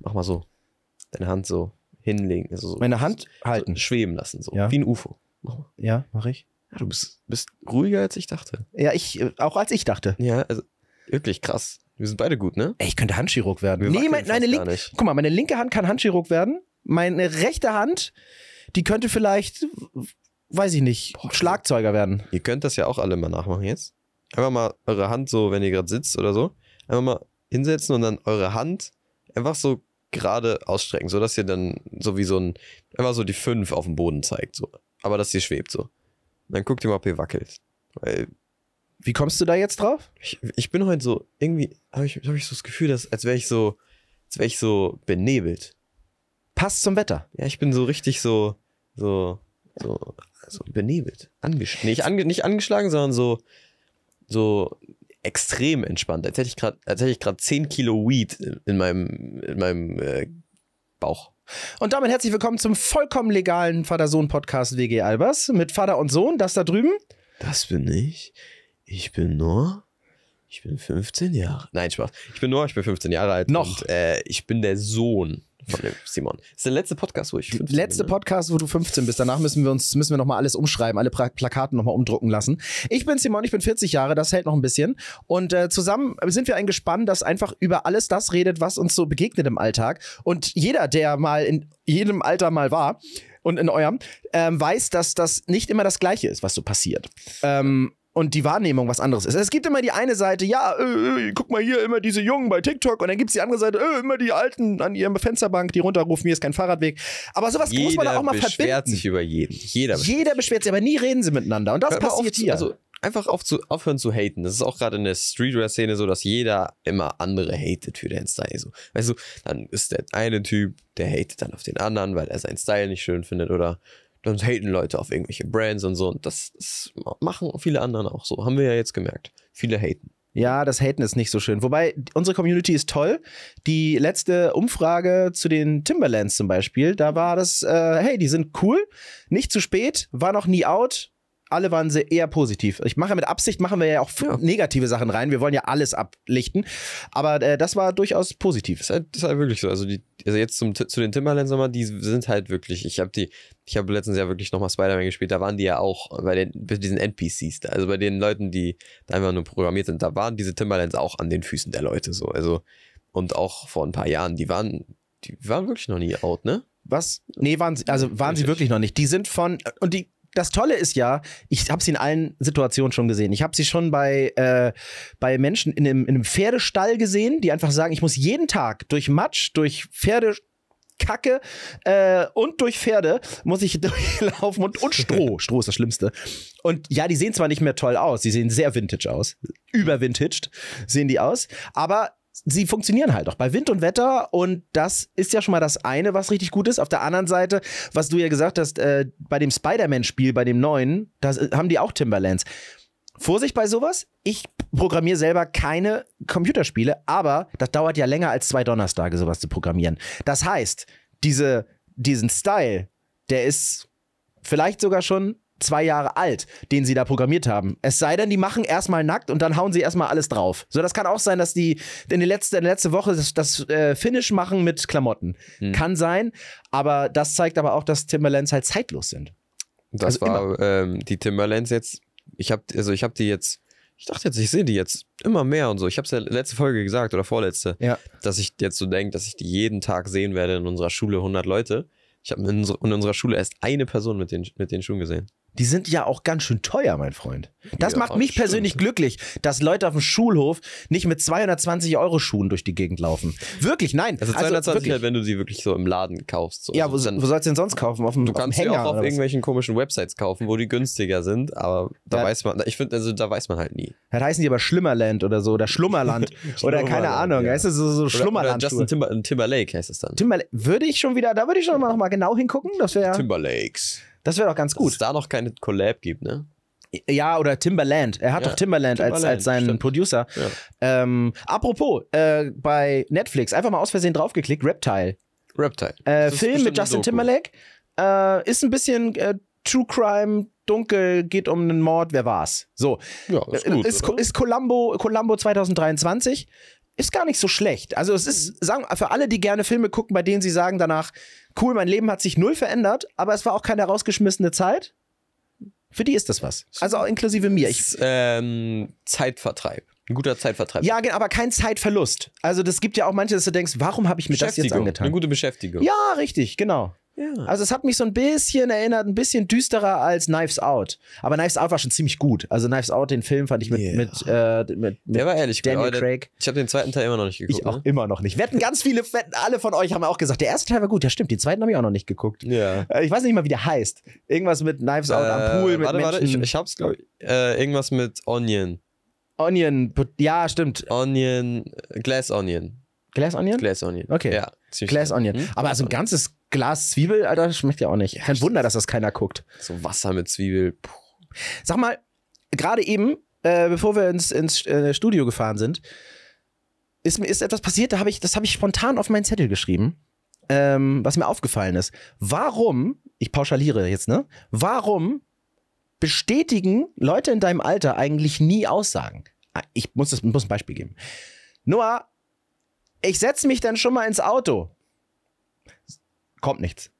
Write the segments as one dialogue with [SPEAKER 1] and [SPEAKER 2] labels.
[SPEAKER 1] Mach mal so. Deine Hand so hinlegen. Also so,
[SPEAKER 2] Meine Hand
[SPEAKER 1] so
[SPEAKER 2] halten.
[SPEAKER 1] schweben lassen, so.
[SPEAKER 2] Ja.
[SPEAKER 1] Wie ein UFO. Mach mal.
[SPEAKER 2] Ja, mache ich.
[SPEAKER 1] Ja, du bist, bist ruhiger, als ich dachte.
[SPEAKER 2] Ja, ich, äh, auch als ich dachte.
[SPEAKER 1] Ja, also wirklich krass. Wir sind beide gut, ne?
[SPEAKER 2] Ey, ich könnte Handchirurg werden.
[SPEAKER 1] Wir
[SPEAKER 2] nee, mein, meine linke, guck mal, meine linke Hand kann Handchirurg werden. Meine rechte Hand, die könnte vielleicht, weiß ich nicht, Schlagzeuger werden.
[SPEAKER 1] Ihr könnt das ja auch alle mal nachmachen jetzt. Einfach mal eure Hand so, wenn ihr gerade sitzt oder so, einfach mal hinsetzen und dann eure Hand einfach so gerade ausstrecken, sodass ihr dann so wie so ein, einfach so die 5 auf dem Boden zeigt, so. Aber dass ihr schwebt, so. Und dann guckt ihr mal, ob ihr wackelt. Weil
[SPEAKER 2] Wie kommst du da jetzt drauf?
[SPEAKER 1] ich, ich bin heute so, irgendwie habe ich, hab ich so das Gefühl, dass, als wäre ich so, als wäre ich so benebelt.
[SPEAKER 2] Passt zum Wetter.
[SPEAKER 1] Ja, ich bin so richtig so, so, so, so benebelt. Angesch nicht, ange nicht angeschlagen, sondern so, so extrem entspannt. Als hätte ich gerade, als hätte ich gerade 10 Kilo Weed in, in meinem, in meinem äh, Bauch.
[SPEAKER 2] Und damit herzlich willkommen zum vollkommen legalen Vater-Sohn-Podcast WG Albers mit Vater und Sohn. Das da drüben.
[SPEAKER 1] Das bin ich. Ich bin nur. Ich bin 15 Jahre. Nein, Spaß. Ich bin nur, ich bin 15 Jahre alt.
[SPEAKER 2] Noch.
[SPEAKER 1] Und, äh, ich bin der Sohn von dem Simon. Das ist der letzte Podcast, wo ich 15
[SPEAKER 2] Letzte
[SPEAKER 1] bin. ne?
[SPEAKER 2] Podcast, wo du 15 bist. Danach müssen wir uns, müssen wir nochmal alles umschreiben, alle pra Plakaten nochmal umdrucken lassen. Ich bin Simon, ich bin 40 Jahre, das hält noch ein bisschen. Und äh, zusammen sind wir ein Gespann, das einfach über alles das redet, was uns so begegnet im Alltag. Und jeder, der mal in jedem Alter mal war und in eurem, ähm, weiß, dass das nicht immer das Gleiche ist, was so passiert. Ähm, und die Wahrnehmung was anderes ist. Es gibt immer die eine Seite, ja, äh, äh, guck mal hier, immer diese Jungen bei TikTok und dann gibt es die andere Seite, äh, immer die Alten an ihrem Fensterbank, die runterrufen, hier ist kein Fahrradweg. Aber sowas muss man
[SPEAKER 1] Jeder
[SPEAKER 2] auch mal
[SPEAKER 1] beschwert
[SPEAKER 2] verbinden.
[SPEAKER 1] sich über jeden. Jeder
[SPEAKER 2] Jeder beschwert sich, aber nie reden sie miteinander. Und das
[SPEAKER 1] mal
[SPEAKER 2] passiert hier.
[SPEAKER 1] Also einfach auf zu, aufhören zu haten. Das ist auch gerade in der Streetwear-Szene so, dass jeder immer andere hatet für den Style. So. Weißt du, dann ist der eine Typ, der hatet dann auf den anderen, weil er seinen Style nicht schön findet oder dann haten Leute auf irgendwelche Brands und so. Und das, das machen viele anderen auch so. Haben wir ja jetzt gemerkt. Viele haten.
[SPEAKER 2] ja, das Haten ist nicht so schön. Wobei, unsere Community ist toll. Die letzte Umfrage zu den Timberlands zum Beispiel, da war das, äh, hey, die sind cool, nicht zu spät, war noch nie out. Alle waren sehr eher positiv. Ich mache mit Absicht, machen wir ja auch
[SPEAKER 1] Ja.
[SPEAKER 2] negative Sachen rein. Wir wollen ja alles ablichten. Aber äh, das war durchaus positiv.
[SPEAKER 1] Das ist halt, das ist halt wirklich so. Also, die, also jetzt zum, zu den Timberlands nochmal, die sind halt wirklich, ich habe die, ich habe letztens ja wirklich nochmal Spider-Man gespielt, da waren die ja auch bei, den, bei diesen NPCs, da, also bei den Leuten, die da einfach nur programmiert sind, da waren diese Timberlands auch an den Füßen der Leute so. Also, und auch vor ein paar Jahren, die waren, die waren wirklich noch nie out, ne?
[SPEAKER 2] Was? Nee, waren sie, also waren sie wirklich noch nicht. Die sind von, und die, das Tolle ist ja, ich habe sie in allen Situationen schon gesehen. Ich habe sie schon bei, äh, bei Menschen in einem, in einem Pferdestall gesehen, die einfach sagen, ich muss jeden Tag durch Matsch, durch Pferdekacke äh, und durch Pferde muss ich durchlaufen und, und Stroh. Stroh ist das Schlimmste. Und ja, die sehen zwar nicht mehr toll aus, die sehen sehr vintage aus. Übervintaged sehen die aus, aber sie funktionieren halt auch bei Wind und Wetter und das ist ja schon mal das eine, was richtig gut ist. Auf der anderen Seite, was du ja gesagt hast, äh, bei dem Spider-Man-Spiel, bei dem neuen, da haben die auch Timberlands. Vorsicht bei sowas. Ich programmiere selber keine Computerspiele, aber das dauert ja länger als zwei Donnerstage, sowas zu programmieren. Das heißt, diese, diesen Style, der ist vielleicht sogar schon zwei Jahre alt, den sie da programmiert haben. Es sei denn, die machen erstmal nackt und dann hauen sie erstmal alles drauf. So, das kann auch sein, dass die in der letzten, letzten Woche das, das äh, Finish machen mit Klamotten.
[SPEAKER 1] Hm.
[SPEAKER 2] Kann sein, aber das zeigt aber auch, dass Timberlands halt zeitlos sind.
[SPEAKER 1] Das
[SPEAKER 2] Also
[SPEAKER 1] war ähm, die Timberlands jetzt. Ich habe also ich habe die jetzt. Ich dachte jetzt, ich sehe die jetzt immer mehr und so. Ich habe es ja letzte Folge gesagt oder vorletzte,
[SPEAKER 2] Ja.
[SPEAKER 1] dass ich jetzt so denke, dass ich die jeden Tag sehen werde in unserer Schule 100 Leute. Ich habe in, in unserer Schule erst eine Person mit den, mit den Schuhen gesehen.
[SPEAKER 2] Die sind ja auch ganz schön teuer, mein Freund. Das
[SPEAKER 1] Ja,
[SPEAKER 2] macht mich
[SPEAKER 1] stimmt.
[SPEAKER 2] persönlich glücklich, dass Leute auf dem Schulhof nicht mit 220 Euro Schuhen durch die Gegend laufen. Wirklich, nein.
[SPEAKER 1] Also 220
[SPEAKER 2] wirklich.
[SPEAKER 1] halt, wenn du sie wirklich so im Laden kaufst. So.
[SPEAKER 2] Ja, wo,
[SPEAKER 1] Also dann,
[SPEAKER 2] wo sollst du denn sonst kaufen? Auf dem,
[SPEAKER 1] du
[SPEAKER 2] auf
[SPEAKER 1] kannst sie
[SPEAKER 2] Hänger
[SPEAKER 1] auch auf irgendwelchen komischen Websites kaufen, wo die günstiger sind, aber da
[SPEAKER 2] Ja.
[SPEAKER 1] weiß man, ich finde, also da weiß man halt nie.
[SPEAKER 2] Das heißen die aber Schlimmerland oder so, oder Schlummerland. oder keine Ahnung,
[SPEAKER 1] ja.
[SPEAKER 2] weißt du, so, so
[SPEAKER 1] Oder, oder
[SPEAKER 2] Schlummerland.
[SPEAKER 1] Justin Timber, Timberlake heißt es dann.
[SPEAKER 2] Timberlake. Würde ich schon wieder, da würde ich schon mal noch mal genau hingucken. Das wäre
[SPEAKER 1] Timberlakes.
[SPEAKER 2] Das wär doch ganz
[SPEAKER 1] Dass es
[SPEAKER 2] gut.
[SPEAKER 1] da noch keine Collab gibt, ne?
[SPEAKER 2] Ja, oder Timberland. Er hat
[SPEAKER 1] Ja,
[SPEAKER 2] doch Timberland, als,
[SPEAKER 1] Timberland,
[SPEAKER 2] als seinen
[SPEAKER 1] stimmt.
[SPEAKER 2] Producer.
[SPEAKER 1] Ja.
[SPEAKER 2] Ähm, apropos, äh, bei Netflix, einfach mal aus Versehen draufgeklickt, Reptile.
[SPEAKER 1] Reptile.
[SPEAKER 2] Äh, Film mit Justin. Timberlake. Äh, ist ein bisschen äh, True Crime, dunkel, geht um einen Mord, wer war's? So.
[SPEAKER 1] Ja, ist gut.
[SPEAKER 2] ist, ist Columbo, Columbo 2023. ist gar nicht so schlecht. Also es ist, sagen, für alle, die gerne Filme gucken, bei denen sie sagen danach, cool, mein Leben hat sich null verändert, aber es war auch keine rausgeschmissene Zeit. Für die ist das was. Also auch inklusive mir. Ich,
[SPEAKER 1] Ist, ähm, Zeitvertreib. Ein guter Zeitvertreib.
[SPEAKER 2] ja, aber kein Zeitverlust. Also das gibt ja auch manche, dass du denkst, warum habe ich mir das jetzt angetan?
[SPEAKER 1] Eine gute Beschäftigung.
[SPEAKER 2] Ja, richtig, genau.
[SPEAKER 1] Ja.
[SPEAKER 2] Also es hat mich so ein bisschen erinnert, ein bisschen düsterer als Knives Out. Aber Knives Out war schon ziemlich gut. Also Knives Out, den Film fand ich mit,
[SPEAKER 1] Ja.
[SPEAKER 2] mit, äh, mit, mit
[SPEAKER 1] Der war ehrlich
[SPEAKER 2] Daniel
[SPEAKER 1] der-
[SPEAKER 2] Craig.
[SPEAKER 1] Ich habe den zweiten Teil immer noch nicht geguckt.
[SPEAKER 2] Ich auch
[SPEAKER 1] Ne?
[SPEAKER 2] immer noch nicht. Wetten ganz viele, alle von euch haben auch gesagt, der erste Teil war gut. Ja, stimmt, den zweiten habe ich auch noch nicht geguckt.
[SPEAKER 1] Ja.
[SPEAKER 2] Äh, Ich weiß nicht mal, wie der heißt. Irgendwas mit Knives Out am Pool, mit
[SPEAKER 1] warte, warte, ich, ich hab's, glaube ich. Äh, irgendwas mit Onion.
[SPEAKER 2] Onion, ja, stimmt.
[SPEAKER 1] Onion, äh, Glass Onion.
[SPEAKER 2] Glass Onion?
[SPEAKER 1] Glass Onion.
[SPEAKER 2] Okay.
[SPEAKER 1] Ja,
[SPEAKER 2] Glass. Onion.
[SPEAKER 1] Hm?
[SPEAKER 2] Aber so ein ganzes Glas Zwiebel, Alter, schmeckt ja auch nicht. Kein Wunder, dass das keiner guckt.
[SPEAKER 1] So Wasser mit Zwiebel. Puh.
[SPEAKER 2] Sag mal, gerade eben, äh, bevor wir ins, ins äh, Studio gefahren sind, ist mir ist etwas passiert, da habe ich, das habe ich spontan auf meinen Zettel geschrieben, ähm, was mir aufgefallen ist. Warum, ich pauschaliere jetzt, ne? Warum bestätigen Leute in deinem Alter eigentlich nie Aussagen? Ah, Ich muss, das, muss ein Beispiel geben. Noah, ich setze mich dann schon mal ins Auto. Kommt nichts.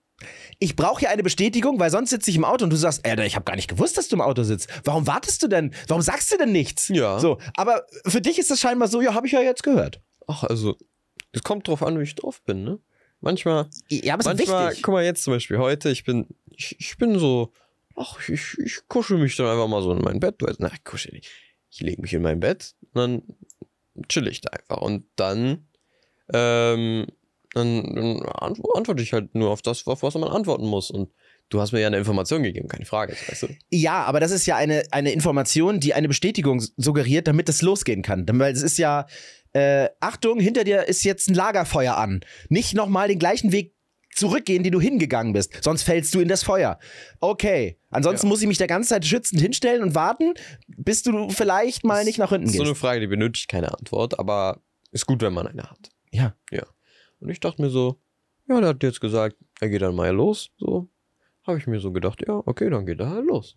[SPEAKER 2] Ich brauche hier eine Bestätigung, weil sonst sitze ich im Auto und du sagst, Alter, ich habe gar nicht gewusst, dass du im Auto sitzt. Warum wartest du denn? Warum sagst du denn nichts?
[SPEAKER 1] Ja.
[SPEAKER 2] So, aber für dich ist das scheinbar so, ja, habe ich ja jetzt gehört.
[SPEAKER 1] Ach, also, es kommt drauf an, wie ich drauf bin, ne? Manchmal,
[SPEAKER 2] Ja, aber es ist
[SPEAKER 1] manchmal,
[SPEAKER 2] wichtig.
[SPEAKER 1] guck mal jetzt zum Beispiel heute, ich bin, ich, ich bin so, ach, ich, ich kuschel mich dann einfach mal so in mein Bett. Na, ich kuschel nicht. Ich lege mich in mein Bett und dann chill ich da einfach. Und dann, ähm, dann, dann antw- antworte ich halt nur auf das, auf was man antworten muss. Und du hast mir ja eine Information gegeben, keine Frage, weißt du?
[SPEAKER 2] Ja, aber das ist ja eine, eine Information, die eine Bestätigung suggeriert, damit es losgehen kann. Denn- Weil es ist ja, äh, Achtung, hinter dir ist jetzt ein Lagerfeuer an. Nicht nochmal den gleichen Weg zurückgehen, den du hingegangen bist. Sonst fällst du in das Feuer. Okay. Ansonsten
[SPEAKER 1] Ja.
[SPEAKER 2] muss ich mich der ganze Zeit schützend hinstellen und warten, bis du vielleicht mal nicht nach hinten
[SPEAKER 1] Das ist so
[SPEAKER 2] gehst.
[SPEAKER 1] eine Frage, die benötigt keine Antwort, aber ist gut, wenn man eine hat.
[SPEAKER 2] Ja.
[SPEAKER 1] Ja. Und ich dachte mir so, ja, der hat jetzt gesagt, er geht dann mal los. So, habe ich mir so gedacht, ja, okay, dann geht er halt los.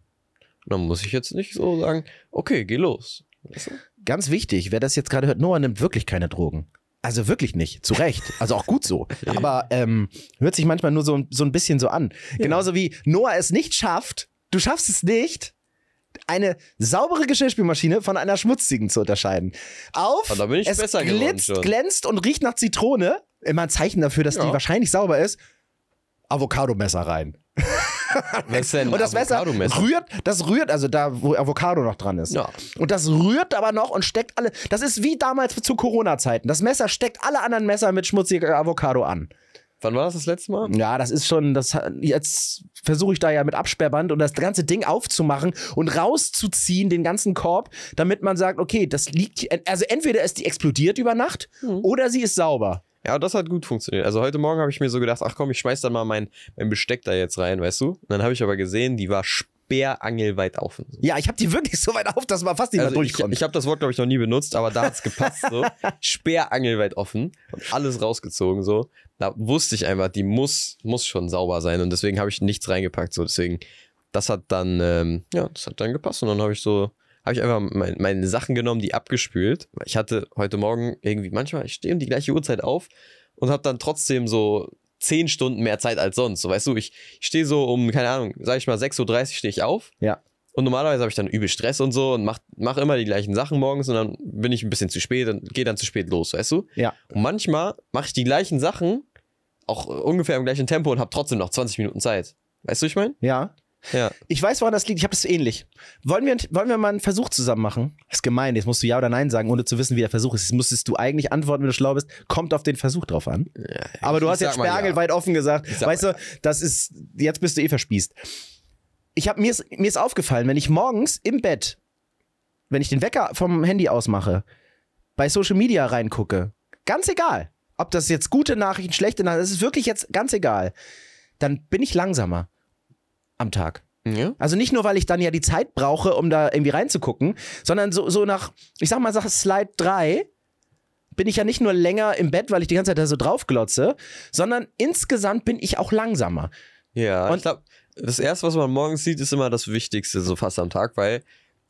[SPEAKER 1] Und dann muss ich jetzt nicht so sagen, okay, geh los. Weißt du?
[SPEAKER 2] Ganz wichtig, wer das jetzt gerade hört, Noah nimmt wirklich keine Drogen. Also wirklich nicht, zu Recht. Also auch gut so. Aber ähm, hört sich manchmal nur so, so ein bisschen so an. Genauso wie Noah es nicht schafft, du schaffst es nicht, eine saubere Geschirrspülmaschine von einer schmutzigen zu unterscheiden. Auf,
[SPEAKER 1] Aber da bin ich
[SPEAKER 2] es
[SPEAKER 1] besser geworden
[SPEAKER 2] glitzt,
[SPEAKER 1] schon.
[SPEAKER 2] glänzt und riecht nach Zitrone. Immer ein Zeichen dafür, dass die
[SPEAKER 1] Ja.
[SPEAKER 2] wahrscheinlich sauber ist. Avocadomesser rein.
[SPEAKER 1] Was denn
[SPEAKER 2] Und das Messer rührt, das rührt, also da, wo Avocado noch dran ist.
[SPEAKER 1] Ja.
[SPEAKER 2] Und das rührt aber noch und steckt alle. Das ist wie damals zu Corona-Zeiten. Das Messer steckt alle anderen Messer mit schmutziger Avocado an.
[SPEAKER 1] Wann war das das letzte Mal?
[SPEAKER 2] Ja, das ist schon, das jetzt versuche ich da ja mit Absperrband und das ganze Ding aufzumachen und rauszuziehen, den ganzen Korb, damit man sagt, okay, das liegt hier. Also entweder ist die explodiert über Nacht oder sie ist sauber.
[SPEAKER 1] Ja, das hat gut funktioniert. Also heute Morgen habe ich mir so gedacht, ach komm, ich schmeiß dann mal mein, mein Besteck da jetzt rein, weißt du? Und dann habe ich aber gesehen, die war sperrangelweit offen.
[SPEAKER 2] Ja, ich habe die wirklich so weit auf, dass man fast nicht mehr
[SPEAKER 1] Also ich,
[SPEAKER 2] durchkommt.
[SPEAKER 1] ich habe das Wort, glaube ich, noch nie benutzt, aber da hat's gepasst. So. Sperrangelweit offen und alles rausgezogen. So. Da wusste ich einfach, die muss, muss schon sauber sein und deswegen habe ich nichts reingepackt. So. Deswegen, das hat dann, ähm, ja, das hat dann gepasst und dann habe ich so, habe ich einfach mein, meine Sachen genommen, die abgespült. Ich hatte heute Morgen irgendwie, manchmal, ich stehe um die gleiche Uhrzeit auf und habe dann trotzdem so zehn Stunden mehr Zeit als sonst. So, weißt du, ich, ich stehe so um, keine Ahnung, sag ich mal, 6.30 Uhr stehe ich auf.
[SPEAKER 2] Ja.
[SPEAKER 1] Und normalerweise habe ich dann übel Stress und so und mach, mach immer die gleichen Sachen morgens und dann bin ich ein bisschen zu spät und gehe dann zu spät los, weißt du?
[SPEAKER 2] Ja.
[SPEAKER 1] Und manchmal mache ich die gleichen Sachen, auch ungefähr im gleichen Tempo und habe trotzdem noch 20 Minuten Zeit. Weißt du, ich meine?
[SPEAKER 2] Ja.
[SPEAKER 1] Ja.
[SPEAKER 2] Ich weiß, woran das liegt. Ich habe das ähnlich. Wollen wir, wollen wir mal einen Versuch zusammen machen? Das ist gemein. Jetzt musst du Ja oder Nein sagen, ohne zu wissen, wie der Versuch ist. Jetzt müsstest du eigentlich antworten, wenn du schlau bist. Kommt auf den Versuch drauf an.
[SPEAKER 1] ja
[SPEAKER 2] Aber du hast jetzt Sperrangel
[SPEAKER 1] ja.
[SPEAKER 2] weit offen gesagt.
[SPEAKER 1] sag
[SPEAKER 2] Weißt du, das ist, jetzt bist du eh verspießt. Ich hab, mir, ist, mir ist aufgefallen, wenn ich morgens im Bett, wenn ich den Wecker vom Handy ausmache, bei Social Media reingucke, ganz egal, ob das jetzt gute Nachrichten, schlechte Nachrichten, das ist wirklich jetzt ganz egal, dann bin ich langsamer am Tag.
[SPEAKER 1] Ja?
[SPEAKER 2] Also nicht nur, weil ich dann ja die Zeit brauche, um da irgendwie reinzugucken, sondern so, so nach, ich sag mal, sag Slide 3 bin ich ja nicht nur länger im Bett, weil ich die ganze Zeit da so drauf glotze, sondern insgesamt bin ich auch langsamer.
[SPEAKER 1] Ja,
[SPEAKER 2] Und-
[SPEAKER 1] ich glaube, das erste, was man morgens sieht, ist immer das Wichtigste, so fast am Tag, weil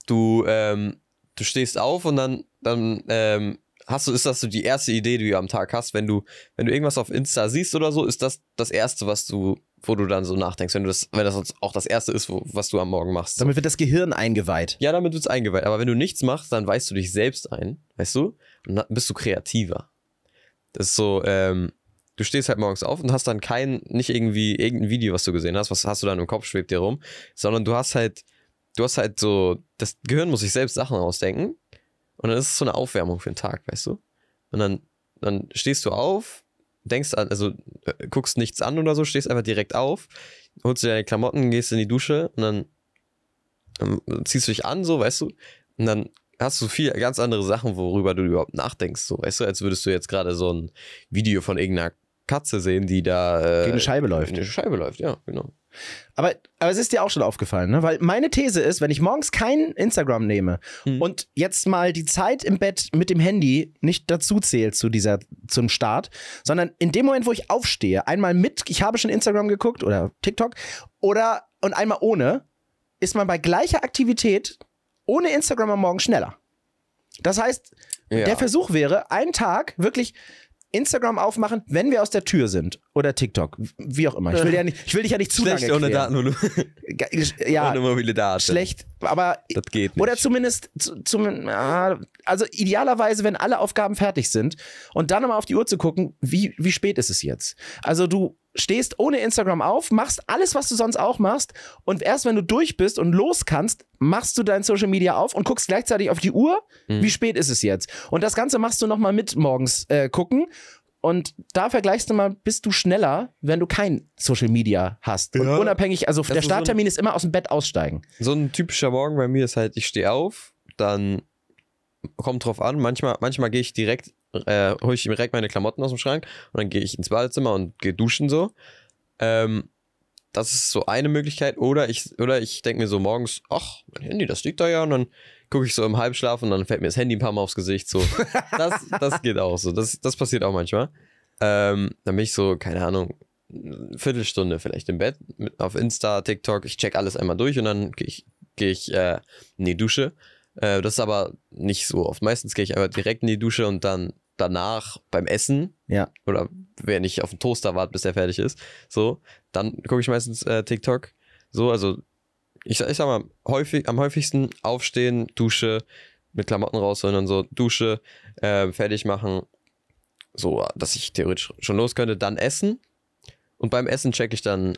[SPEAKER 1] du, ähm, du stehst auf und dann, dann ähm, hast du, ist das so die erste Idee, die du am Tag hast, wenn du, wenn du irgendwas auf Insta siehst oder so, ist das das erste, was du, wo du dann so nachdenkst, wenn du das, wenn das auch das erste ist, wo, was du am Morgen machst.
[SPEAKER 2] Damit wird das Gehirn eingeweiht.
[SPEAKER 1] Ja, damit wird's eingeweiht. Aber wenn du nichts machst, dann weißt du dich selbst ein, weißt du? Und dann bist du kreativer. Das ist so, ähm, du stehst halt morgens auf und hast dann kein, nicht irgendwie irgendein Video, was du gesehen hast, was hast du dann im Kopf, schwebt dir rum, sondern du hast halt, du hast halt so, das Gehirn muss sich selbst Sachen ausdenken und dann ist es so eine Aufwärmung für den Tag, weißt du? Und dann, dann stehst du auf, denkst an, also äh, guckst nichts an oder so, stehst einfach direkt auf, holst dir deine Klamotten, gehst in die Dusche und dann, dann ziehst du dich an, so, weißt du? Und dann hast du viel ganz andere Sachen, worüber du überhaupt nachdenkst, so, weißt du, als würdest du jetzt gerade so ein Video von irgendeiner Katze sehen, die da äh,
[SPEAKER 2] Gegen eine Scheibe läuft.
[SPEAKER 1] Gegen eine Scheibe läuft, ja, genau.
[SPEAKER 2] Aber, aber es ist dir auch schon aufgefallen, ne? Weil meine These ist, wenn ich morgens kein Instagram nehme
[SPEAKER 1] Hm.
[SPEAKER 2] und jetzt mal die Zeit im Bett mit dem Handy nicht dazu zählt zu dieser, zum Start, sondern in dem Moment, wo ich aufstehe, einmal mit, ich habe schon Instagram geguckt oder TikTok, oder und einmal ohne, ist man bei gleicher Aktivität ohne Instagram am Morgen schneller. Das heißt,
[SPEAKER 1] Ja.
[SPEAKER 2] der Versuch wäre, einen Tag wirklich Instagram aufmachen, wenn wir aus der Tür sind. Oder TikTok. Wie auch immer. Ich will, ja nicht, ich will dich ja nicht zu
[SPEAKER 1] Schlecht
[SPEAKER 2] lange
[SPEAKER 1] ohne
[SPEAKER 2] quälen.
[SPEAKER 1] Daten,
[SPEAKER 2] Ja,
[SPEAKER 1] ohne mobile Daten.
[SPEAKER 2] schlecht, aber
[SPEAKER 1] Das geht nicht.
[SPEAKER 2] oder zumindest zu, zum, also idealerweise, wenn alle Aufgaben fertig sind und dann nochmal auf die Uhr zu gucken, wie, wie spät ist es jetzt? Also du stehst ohne Instagram auf, machst alles, was du sonst auch machst und erst wenn du durch bist und los kannst, machst du dein Social Media auf und guckst gleichzeitig auf die Uhr,
[SPEAKER 1] Mhm.
[SPEAKER 2] wie spät ist es jetzt? Und das Ganze machst du nochmal mit morgens äh, gucken und da vergleichst du mal, bist du schneller, wenn du kein Social Media hast. Und
[SPEAKER 1] Ja.
[SPEAKER 2] unabhängig, also der
[SPEAKER 1] ist so ein-
[SPEAKER 2] Starttermin ist immer aus dem Bett aussteigen.
[SPEAKER 1] So ein typischer Morgen bei mir ist halt, ich stehe auf, dann kommt drauf an, manchmal, manchmal gehe ich direkt, äh, hole ich direkt meine Klamotten aus dem Schrank und dann gehe ich ins Badezimmer und gehe duschen so. Ähm, das ist so eine Möglichkeit. Oder ich, oder ich denke mir so morgens, ach, mein Handy, das liegt da ja. Und dann gucke ich so im Halbschlaf und dann fällt mir das Handy ein paar Mal aufs Gesicht. So. Das, das geht auch so. Das, das passiert auch manchmal. Ähm, dann bin ich so, keine Ahnung, eine Viertelstunde vielleicht im Bett mit, auf Insta, TikTok. Ich check alles einmal durch und dann gehe ich, geh ich äh, in die Dusche. Äh, das ist aber nicht so oft. Meistens gehe ich einfach direkt in die Dusche und dann danach beim Essen
[SPEAKER 2] Ja.
[SPEAKER 1] oder wenn ich auf den Toaster warte, bis der fertig ist, so, dann gucke ich meistens äh, TikTok. So, also ich, sag- ich sag mal, häufig, am häufigsten aufstehen, Dusche, mit Klamotten rausholen und so, Dusche, äh, fertig machen, so, dass ich theoretisch schon los könnte, dann essen. Und beim Essen checke ich dann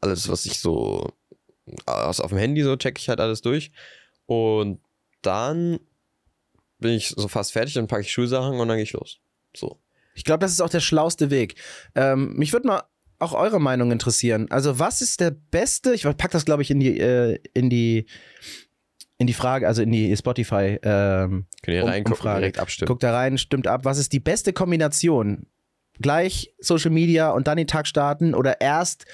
[SPEAKER 1] alles, was ich so aus auf dem Handy so checke ich halt alles durch. Und dann bin ich so fast fertig, dann packe ich Schulsachen und dann gehe ich los. So.
[SPEAKER 2] Ich glaube, das ist auch der schlauste Weg. Ähm, mich würde mal auch eure Meinung interessieren. Also, was ist der beste? Ich pack das, glaube ich, in die, äh, in die, in die Frage, also in die Spotify. Ähm,
[SPEAKER 1] Könnt ihr
[SPEAKER 2] Um-
[SPEAKER 1] reingucken,
[SPEAKER 2] Umfrage.
[SPEAKER 1] direkt abstimmen.
[SPEAKER 2] guckt da rein, stimmt ab. Was ist die beste Kombination? Gleich Social Media und dann den Tag starten oder erst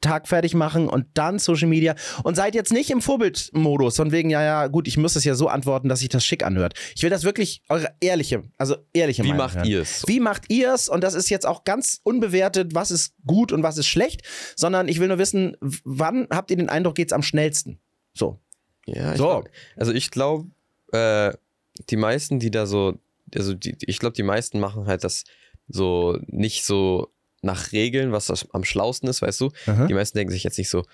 [SPEAKER 2] Tag fertig machen und dann Social Media und seid jetzt nicht im Vorbildmodus von wegen, ja, ja, gut, ich muss es ja so antworten, dass sich das schick anhört. Ich will das wirklich eure ehrliche, also ehrliche
[SPEAKER 1] Wie
[SPEAKER 2] Meinung
[SPEAKER 1] macht
[SPEAKER 2] hören.
[SPEAKER 1] ihr es?
[SPEAKER 2] Wie macht ihr es? Und das ist jetzt auch ganz unbewertet, was ist gut und was ist schlecht, sondern ich will nur wissen, wann habt ihr den Eindruck, geht's am schnellsten? So.
[SPEAKER 1] Ja, ich
[SPEAKER 2] So.
[SPEAKER 1] glaub, also ich glaube, äh, die meisten, die da so, also die, ich glaube, die meisten machen halt das so nicht so nach Regeln, was das am schlausten ist, weißt du?
[SPEAKER 2] Aha.
[SPEAKER 1] Die meisten denken sich jetzt nicht so,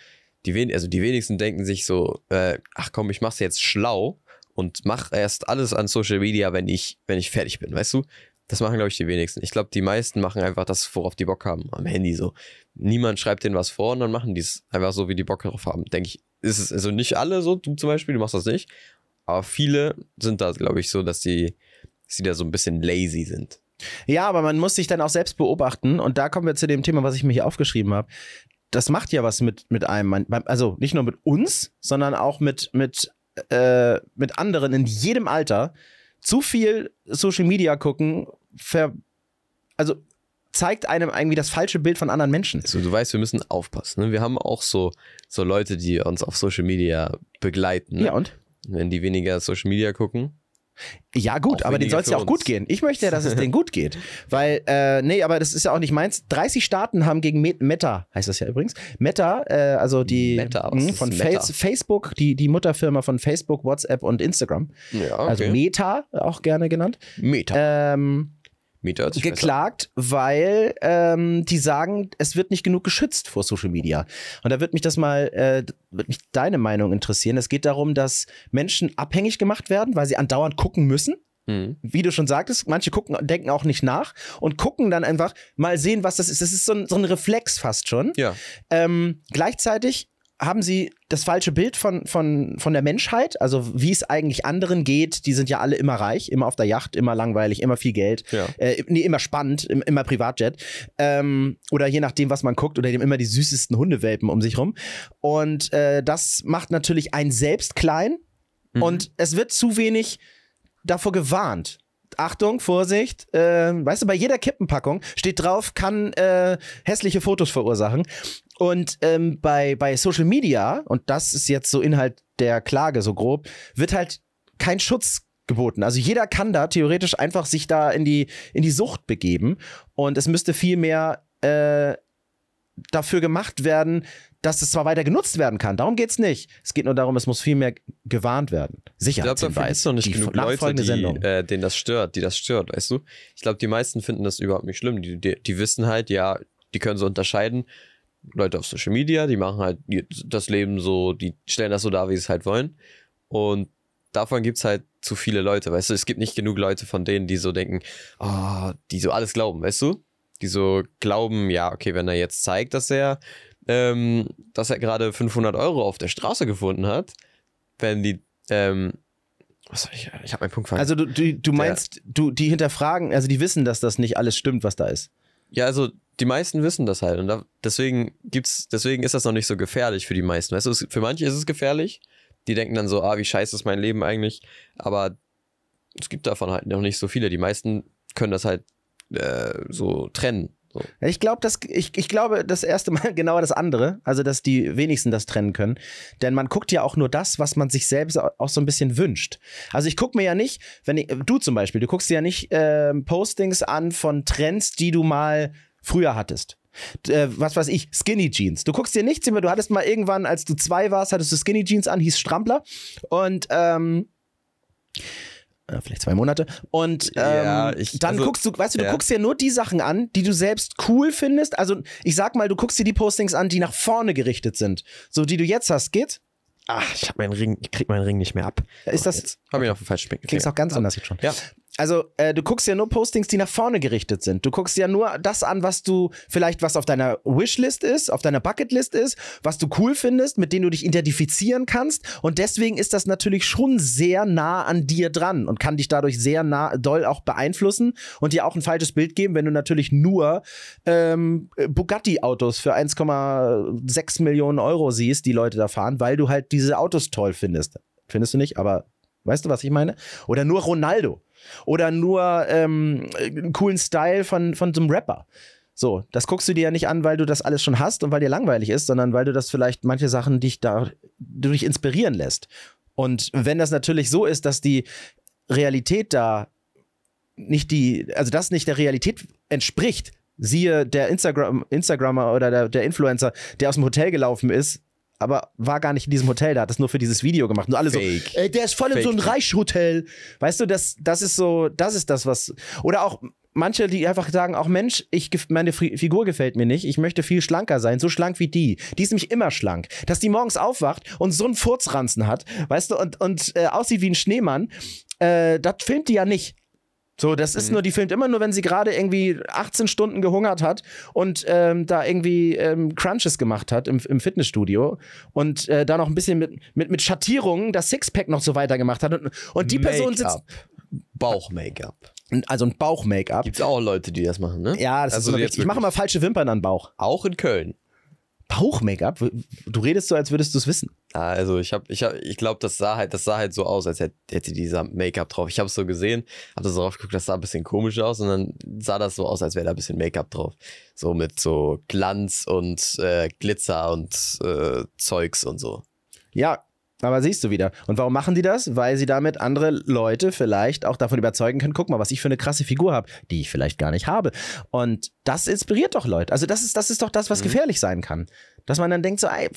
[SPEAKER 1] die wen also die wenigsten denken sich so, äh, ach komm, ich mach's jetzt schlau und mach erst alles an Social Media, wenn ich, wenn ich fertig bin, weißt du? Das machen, glaube ich, die wenigsten. Ich glaube, die meisten machen einfach das, worauf die Bock haben, am Handy so. Niemand schreibt denen was vor und dann machen die es einfach so, wie die Bock drauf haben. Denke ich, ist es, also nicht alle so, du zum Beispiel, du machst das nicht, aber viele sind da, glaube ich, so, dass die, dass die da so ein bisschen lazy sind.
[SPEAKER 2] Ja, aber man muss sich dann auch selbst beobachten und da kommen wir zu dem Thema, was ich mir hier aufgeschrieben habe. Das macht ja was mit, mit einem, also nicht nur mit uns, sondern auch mit, mit, äh, mit anderen in jedem Alter. Zu viel Social Media gucken, ver, also zeigt einem irgendwie das falsche Bild von anderen Menschen.
[SPEAKER 1] Also du weißt, wir müssen aufpassen. Ne? Wir haben auch so, so Leute, die uns auf Social Media begleiten. Ne?
[SPEAKER 2] Ja, und?
[SPEAKER 1] Wenn die weniger Social Media gucken,
[SPEAKER 2] Ja, gut,
[SPEAKER 1] Auch
[SPEAKER 2] aber denen soll es ja auch gut gehen. Ich möchte ja, dass es denen gut geht. Weil, äh, nee, aber das ist ja auch nicht meins. 30 Staaten haben gegen Me- Meta, heißt das ja übrigens. Meta, äh, also die
[SPEAKER 1] Meta,
[SPEAKER 2] mh,
[SPEAKER 1] ist
[SPEAKER 2] von
[SPEAKER 1] Meta?
[SPEAKER 2] Face, Facebook, die, die Mutterfirma von Facebook, WhatsApp und Instagram.
[SPEAKER 1] Ja,
[SPEAKER 2] Also Meta, auch gerne genannt.
[SPEAKER 1] Meta.
[SPEAKER 2] Ähm,
[SPEAKER 1] Hört sich besser
[SPEAKER 2] geklagt, weil ähm, die sagen, es wird nicht genug geschützt vor Social Media. Und da wird mich das mal, äh, wird mich deine Meinung interessieren. Es geht darum, dass Menschen abhängig gemacht werden, weil sie andauernd gucken müssen.
[SPEAKER 1] Mhm.
[SPEAKER 2] Wie du schon sagtest, manche gucken, denken auch nicht nach und gucken dann einfach mal sehen, was das ist. Das ist so ein, so ein Reflex fast schon.
[SPEAKER 1] Ja.
[SPEAKER 2] Ähm, gleichzeitig haben sie das falsche Bild von, von, von der Menschheit, also wie es eigentlich anderen geht. Die sind ja alle immer reich, immer auf der Yacht, immer langweilig, immer viel Geld.
[SPEAKER 1] Ja.
[SPEAKER 2] Äh, nee, immer spannend, im- immer Privatjet. Ähm, oder je nachdem, was man guckt, oder haben immer die süßesten Hundewelpen um sich rum. Und äh, das macht natürlich einen selbst klein.
[SPEAKER 1] Mhm.
[SPEAKER 2] Und es wird zu wenig davor gewarnt. Achtung, Vorsicht, äh, weißt du, bei jeder Kippenpackung steht drauf, kann äh, hässliche Fotos verursachen. Und ähm, bei, bei Social Media, und das ist jetzt so Inhalt der Klage so grob, wird halt kein Schutz geboten. Also jeder kann da theoretisch einfach sich da in die, in die Sucht begeben. Und es müsste viel mehr äh, dafür gemacht werden, dass es zwar weiter genutzt werden kann. Darum geht's nicht. Es geht nur darum, es muss viel mehr gewarnt werden.
[SPEAKER 1] Ich glaube, dafür gibt
[SPEAKER 2] Sicherheitshinweis.
[SPEAKER 1] es noch nicht
[SPEAKER 2] Die
[SPEAKER 1] genug Leute, die,
[SPEAKER 2] Sendung.
[SPEAKER 1] äh, denen das stört, die das stört, weißt du? Ich glaube, die meisten finden das überhaupt nicht schlimm. Die, die, die wissen halt, ja, die können so unterscheiden. Leute auf Social Media, die machen halt das Leben so, die stellen das so dar, wie sie es halt wollen. Und davon gibt es halt zu viele Leute, weißt du? Es gibt nicht genug Leute von denen, die so denken, ah, die so alles glauben, weißt du? Die so glauben, ja, okay, wenn er jetzt zeigt, dass er, ähm, dass er gerade 500 Euro auf der Straße gefunden hat, wenn die, ähm, was soll ich, ich habe meinen Punkt vergessen.
[SPEAKER 2] Also du, du, du meinst, du, die hinterfragen, also die wissen, dass das nicht alles stimmt, was da ist.
[SPEAKER 1] Ja, also die meisten wissen das halt und da, deswegen gibt's, deswegen ist das noch nicht so gefährlich für die meisten. Weißt du, für manche ist es gefährlich. Die denken dann so, ah, wie scheiße ist mein Leben eigentlich. Aber es gibt davon halt noch nicht so viele. Die meisten können das halt äh, so trennen. So.
[SPEAKER 2] Ich glaube, das, ich, ich glaube, das erste Mal genau das andere, also dass die wenigsten das trennen können. Denn man guckt ja auch nur das, was man sich selbst au- auch so ein bisschen wünscht. Also ich gucke mir ja nicht, wenn ich, du zum Beispiel, du guckst dir ja nicht ähm, Postings an von Trends, die du mal früher hattest. Äh, was weiß ich, Skinny Jeans. Du guckst dir nichts immer, du hattest mal irgendwann, als du zwei warst, hattest du Skinny Jeans an, hieß Strampler. Und ähm, äh, vielleicht zwei Monate. Und ähm,
[SPEAKER 1] Ja, ich-
[SPEAKER 2] dann
[SPEAKER 1] also,
[SPEAKER 2] guckst du, weißt du, du
[SPEAKER 1] ja.
[SPEAKER 2] guckst dir nur die Sachen an, die du selbst cool findest. Also ich sag mal, du guckst dir die Postings an, die nach vorne gerichtet sind. So, die du jetzt hast, geht?
[SPEAKER 1] Ach, ich habe meinen Ring, ich krieg meinen Ring nicht mehr ab.
[SPEAKER 2] Ist das,
[SPEAKER 1] Habe ich falschen Spick
[SPEAKER 2] klingst auch ganz anders jetzt schon.
[SPEAKER 1] Ja.
[SPEAKER 2] Also, äh, du guckst ja nur Postings, die nach vorne gerichtet sind. Du guckst ja nur das an, was du vielleicht, was auf deiner Wishlist ist, auf deiner Bucketlist ist, was du cool findest, mit denen du dich identifizieren kannst. Und deswegen ist das natürlich schon sehr nah an dir dran und kann dich dadurch sehr nah, doll auch beeinflussen und dir auch ein falsches Bild geben, wenn du natürlich nur ähm, Bugatti-Autos für 1,6 Millionen Euro siehst, die Leute da fahren, weil du halt diese Autos toll findest. Findest du nicht? Aber weißt du, was ich meine? Oder nur Ronaldo. Oder nur ähm, einen coolen Style von, von so einem Rapper. So, das guckst du dir ja nicht an, weil du das alles schon hast und weil dir langweilig ist, sondern weil du das vielleicht manche Sachen dich da du dich inspirieren lässt. Und wenn das natürlich so ist, dass die Realität da nicht die, also das nicht der Realität entspricht, siehe der Instagram, Instagrammer oder der, der Influencer, der aus dem Hotel gelaufen ist, aber war gar nicht in diesem Hotel, der hat das nur für dieses Video gemacht. Und alle
[SPEAKER 1] Fake.
[SPEAKER 2] so, ey, der ist voll in so einem
[SPEAKER 1] Fake.
[SPEAKER 2] Reichshotel. Weißt du, das, das ist so, das ist das, was. Oder auch manche, die einfach sagen, auch Mensch, ich, meine Fi- Figur gefällt mir nicht, ich möchte viel schlanker sein, so schlank wie die. Die ist nämlich immer schlank. Dass die morgens aufwacht und so einen Furzranzen hat, weißt du, und, und äh, aussieht wie ein Schneemann, äh, das filmt die ja nicht. So, das ist nur, die filmt immer nur, wenn sie gerade irgendwie 18 Stunden gehungert hat und ähm, da irgendwie ähm, Crunches gemacht hat im, im Fitnessstudio und äh, da noch ein bisschen mit, mit, mit Schattierungen das Sixpack noch so weiter gemacht hat. Und, und die Person sitzt.
[SPEAKER 1] Make-up. Bauch-Make-up.
[SPEAKER 2] Also ein Bauch-Make-up.
[SPEAKER 1] Gibt's auch Leute, die das machen, ne?
[SPEAKER 2] Ja, das
[SPEAKER 1] Also
[SPEAKER 2] ist immer. Ich mache immer falsche Wimpern an Bauch.
[SPEAKER 1] Auch in Köln.
[SPEAKER 2] Bauch-Make-up? Du redest so, als würdest du es wissen.
[SPEAKER 1] Ah, Also ich habe, ich hab, ich glaube, das sah halt, das sah halt so aus, als hätte, hätte dieser Make-up drauf. Ich habe es so gesehen, habe so drauf geguckt, das sah ein bisschen komisch aus und dann sah das so aus, als wäre da ein bisschen Make-up drauf. So mit so Glanz und äh, Glitzer und äh, Zeugs und so.
[SPEAKER 2] Ja, Aber siehst du wieder. Und warum machen die das? Weil sie damit andere Leute vielleicht auch davon überzeugen können, guck mal, was ich für eine krasse Figur habe, die ich vielleicht gar nicht habe. Und das inspiriert doch Leute. Also das ist, das ist doch das, was
[SPEAKER 1] Mhm.
[SPEAKER 2] gefährlich sein kann. Dass man dann denkt so, ey,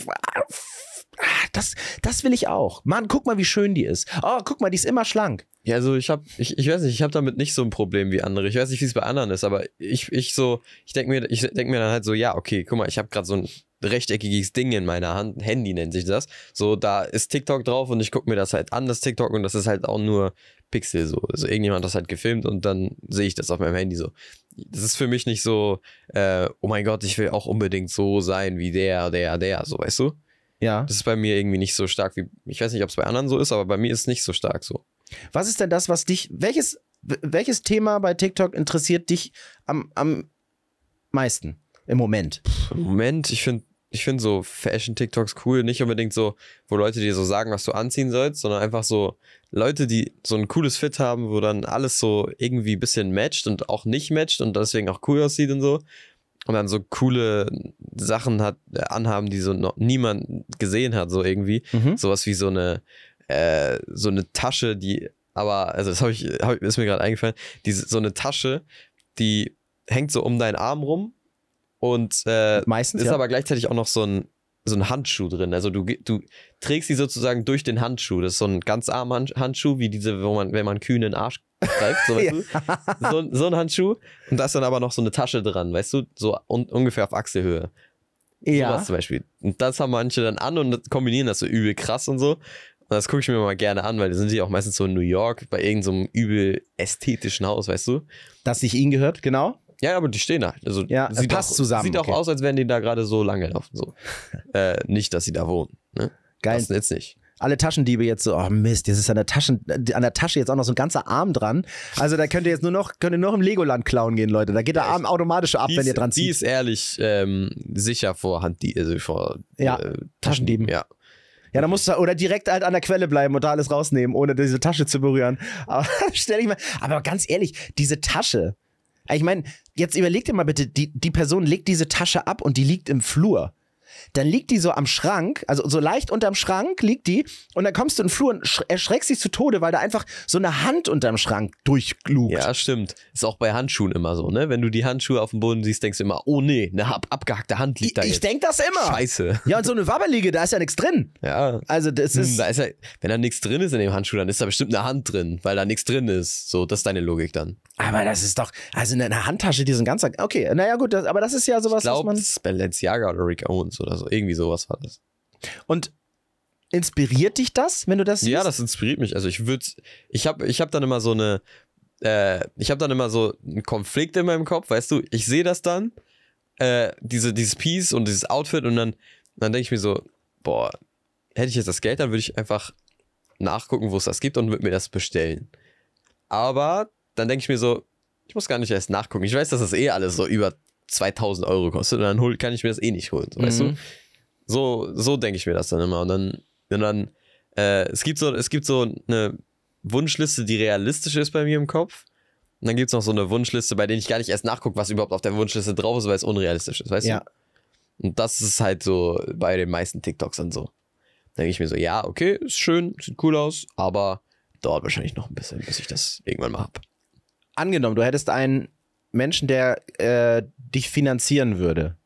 [SPEAKER 2] das, das will ich auch. Mann, guck mal, wie schön die ist. Oh, guck mal, die ist immer schlank.
[SPEAKER 1] Ja, also ich habe, ich, ich weiß nicht, ich habe damit nicht so ein Problem wie andere. Ich weiß nicht, wie es bei anderen ist, aber ich, ich so, ich denke mir, ich denk mir dann halt so, ja, okay, guck mal, ich habe gerade so ein rechteckiges Ding in meiner Hand, Handy nennt sich das. So, da ist TikTok drauf und ich gucke mir das halt an, das TikTok, und das ist halt auch nur Pixel so. Also irgendjemand hat das halt gefilmt und dann sehe ich das auf meinem Handy so. Das ist für mich nicht so, äh, oh mein Gott, ich will auch unbedingt so sein wie der, der, der, so, weißt du?
[SPEAKER 2] Ja.
[SPEAKER 1] Das ist bei mir irgendwie nicht so stark wie, ich weiß nicht, ob es bei anderen so ist, aber bei mir ist es nicht so stark so.
[SPEAKER 2] Was ist denn das, was dich, welches, welches Thema bei TikTok interessiert dich am, am meisten im Moment?
[SPEAKER 1] Im Moment, ich finde ich find so Fashion-TikToks cool. Nicht unbedingt so, wo Leute dir so sagen, was du anziehen sollst, sondern einfach so Leute, die so ein cooles Fit haben, wo dann alles so irgendwie ein bisschen matcht und auch nicht matcht und deswegen auch cool aussieht und so. Und dann so coole Sachen hat, äh, anhaben, die so noch niemand gesehen hat, so irgendwie.
[SPEAKER 2] Mhm.
[SPEAKER 1] Sowas wie so eine, äh, so eine Tasche, die, aber, also das habe ich, hab, ist mir gerade eingefallen, diese, so eine Tasche, die hängt so um deinen Arm rum und äh,
[SPEAKER 2] Meistens,
[SPEAKER 1] ist
[SPEAKER 2] ja.
[SPEAKER 1] aber gleichzeitig auch noch so ein, so ein Handschuh drin. Also du, du trägst sie sozusagen durch den Handschuh. Das ist so ein ganz armer Hand- Handschuh, wie diese, wo man, wenn man kühn in den Arsch greift, so, weißt du? so, ein- so ein Handschuh. Und da ist dann aber noch so eine Tasche dran, weißt du? So un, ungefähr auf Achselhöhe.
[SPEAKER 2] ja.
[SPEAKER 1] Sowas zum Beispiel. Und das haben manche dann an und kombinieren das so übel krass und so. Und das gucke ich mir mal gerne an, weil da sind die auch meistens so in New York bei irgendeinem so übel ästhetischen Haus, weißt du?
[SPEAKER 2] Das nicht ihnen gehört, genau.
[SPEAKER 1] Ja, aber die stehen da halt. Also
[SPEAKER 2] Ja,
[SPEAKER 1] sieht
[SPEAKER 2] passt
[SPEAKER 1] auch,
[SPEAKER 2] zusammen,
[SPEAKER 1] Sieht auch
[SPEAKER 2] okay.
[SPEAKER 1] aus, als wären die da gerade so lange laufen. So. äh, nicht, dass sie da wohnen. Ne?
[SPEAKER 2] Geil.
[SPEAKER 1] Das jetzt nicht.
[SPEAKER 2] Alle Taschendiebe jetzt so, oh Mist, jetzt ist an der, Taschen, an der Tasche jetzt auch noch so ein ganzer Arm dran. Also da könnt ihr jetzt nur noch, könnt ihr nur im Legoland klauen gehen, Leute. Da geht der Arm automatisch ab,
[SPEAKER 1] Die
[SPEAKER 2] wenn ihr
[SPEAKER 1] ist,
[SPEAKER 2] dran
[SPEAKER 1] die
[SPEAKER 2] zieht.
[SPEAKER 1] ist ehrlich ähm, sicher vor Hand, die, also vor
[SPEAKER 2] Ja,
[SPEAKER 1] äh,
[SPEAKER 2] Taschendieben.
[SPEAKER 1] Ja.
[SPEAKER 2] Ja, da musst du oder direkt halt an der Quelle bleiben und da alles rausnehmen, ohne diese Tasche zu berühren. Aber stell ich mal, aber ganz ehrlich, diese Tasche. Ich meine, jetzt überleg dir mal bitte, die, die Person legt diese Tasche ab und die liegt im Flur. Dann liegt die so am Schrank, also so leicht unterm Schrank liegt die und dann kommst du in den Flur und sch- erschreckst dich zu Tode, weil da einfach so eine Hand unterm Schrank durchglugt.
[SPEAKER 1] Ja, stimmt. Ist auch bei Handschuhen immer so, ne? Wenn du die Handschuhe auf dem Boden siehst, denkst du immer, oh nee, eine ab abgehackte Hand
[SPEAKER 2] ich
[SPEAKER 1] liegt da
[SPEAKER 2] ich
[SPEAKER 1] jetzt.
[SPEAKER 2] denk das immer.
[SPEAKER 1] Scheiße.
[SPEAKER 2] Ja, und so eine Wabbelige, da ist ja nichts drin.
[SPEAKER 1] Ja.
[SPEAKER 2] Also das
[SPEAKER 1] Hm,
[SPEAKER 2] ist.
[SPEAKER 1] da ist ja, wenn da nichts drin ist in dem Handschuh, dann ist da bestimmt eine Hand drin, weil da nichts drin ist. So, das ist deine Logik dann.
[SPEAKER 2] Aber das ist doch, also in einer Handtasche, die sind ganz, okay, naja gut, das, aber das ist ja sowas,
[SPEAKER 1] Ich glaube,
[SPEAKER 2] was man,
[SPEAKER 1] das ist Balenciaga oder Rick Owens oder so. Irgendwie sowas war das.
[SPEAKER 2] und inspiriert dich das, wenn du das siehst?
[SPEAKER 1] Ja, das inspiriert mich. Also ich würde, ich habe ich hab dann immer so eine, äh, ich habe dann immer so einen Konflikt in meinem Kopf, weißt du, ich sehe das dann, äh, diese, dieses Piece und dieses Outfit und dann, dann denke ich mir so, boah, hätte ich jetzt das Geld, dann würde ich einfach nachgucken, wo es das gibt und würde mir das bestellen. Aber dann denke ich mir so, ich muss gar nicht erst nachgucken. Ich weiß, dass das eh alles so über 2000 Euro kostet und dann hol, kann ich mir das eh nicht holen, so, weißt du?
[SPEAKER 2] Mhm.
[SPEAKER 1] So, so denke ich mir das dann immer. Und dann, und dann äh, es gibt so, es gibt so eine Wunschliste, die realistisch ist bei mir im Kopf. Und dann gibt es noch so eine Wunschliste, bei der ich gar nicht erst nachgucke, was überhaupt auf der Wunschliste drauf ist, weil es unrealistisch ist, weißt
[SPEAKER 2] Ja.
[SPEAKER 1] du? Und das ist halt so bei den meisten TikToks dann so. Denke ich mir so, ja, okay, ist schön, sieht cool aus, aber dauert wahrscheinlich noch ein bisschen, bis ich das irgendwann mal hab.
[SPEAKER 2] Angenommen, du hättest einen Menschen, der äh, dich finanzieren würde.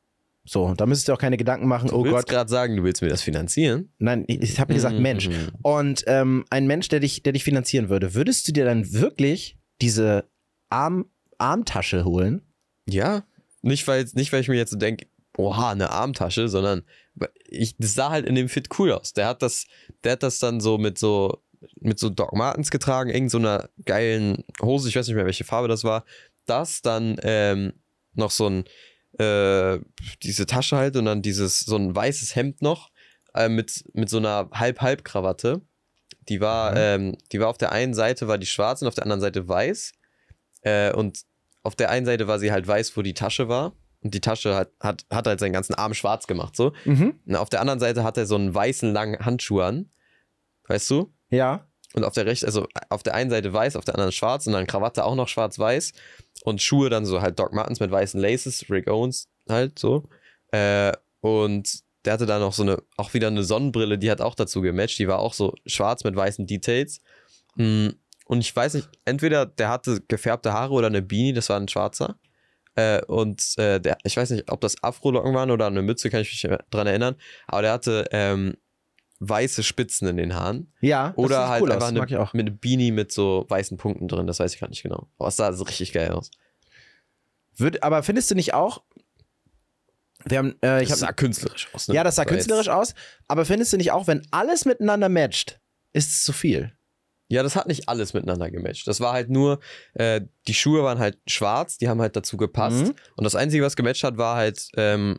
[SPEAKER 2] So, da müsstest du auch keine Gedanken machen,
[SPEAKER 1] Du
[SPEAKER 2] oh
[SPEAKER 1] willst
[SPEAKER 2] Gott.
[SPEAKER 1] gerade sagen, du willst mir das finanzieren?
[SPEAKER 2] Nein, ich, ich habe gesagt
[SPEAKER 1] Mhm.
[SPEAKER 2] Mensch. Und ähm, ein Mensch, der dich, der dich finanzieren würde, würdest du dir dann wirklich diese Arm, Armtasche holen?
[SPEAKER 1] Ja, nicht weil, nicht weil ich mir jetzt so denke, oha, eine Armtasche, sondern ich, das sah halt in dem Fit cool aus. Der hat das, der hat das dann so mit so, mit so Doc Martens getragen, irgend so einer geilen Hose, ich weiß nicht mehr, welche Farbe das war. Das, dann ähm, noch so ein, äh, diese Tasche halt und dann dieses, so ein weißes Hemd noch äh, mit, mit so einer Halb-Halb-Krawatte. Die war,
[SPEAKER 2] Mhm.
[SPEAKER 1] ähm, die war auf der einen Seite war die schwarz und auf der anderen Seite weiß. Äh, und auf der einen Seite war sie halt weiß, wo die Tasche war. Und die Tasche hat, hat, hat halt seinen ganzen Arm schwarz gemacht, so.
[SPEAKER 2] Mhm.
[SPEAKER 1] Und auf der anderen Seite hat er so einen weißen langen Handschuh an. Weißt du?
[SPEAKER 2] Ja.
[SPEAKER 1] Und auf der rechten, also auf der einen Seite weiß, auf der anderen schwarz und dann Krawatte auch noch schwarz-weiß. Und Schuhe dann so halt Doc Martens mit weißen Laces, Rick Owens halt so. Äh, und der hatte da noch so eine, auch wieder eine Sonnenbrille, die hat auch dazu gematcht. Die war auch so schwarz mit weißen Details. Mm, Und ich weiß nicht, entweder der hatte gefärbte Haare oder eine Beanie, das war ein schwarzer. Äh, und äh, der, ich weiß nicht, ob das Afro-Locken waren oder eine Mütze, kann ich mich dran erinnern. Aber der hatte ähm, weiße Spitzen in den Haaren.
[SPEAKER 2] Ja, das
[SPEAKER 1] Oder halt
[SPEAKER 2] cool
[SPEAKER 1] einfach eine, mit einem Beanie mit so weißen Punkten drin, das weiß ich gar nicht genau. Aber es sah so richtig geil aus.
[SPEAKER 2] Würd, aber findest du nicht auch, wir haben, äh, ich
[SPEAKER 1] das
[SPEAKER 2] hab,
[SPEAKER 1] sah künstlerisch aus. Ne?
[SPEAKER 2] ja, das sah
[SPEAKER 1] jetzt-
[SPEAKER 2] künstlerisch aus, aber findest du nicht auch, wenn alles miteinander matcht, ist es zu viel?
[SPEAKER 1] Ja, das hat nicht alles miteinander gematcht. Das war halt nur, äh, die Schuhe waren halt schwarz, die haben halt dazu gepasst.
[SPEAKER 2] Mhm.
[SPEAKER 1] Und das Einzige, was gematcht hat, war halt ähm,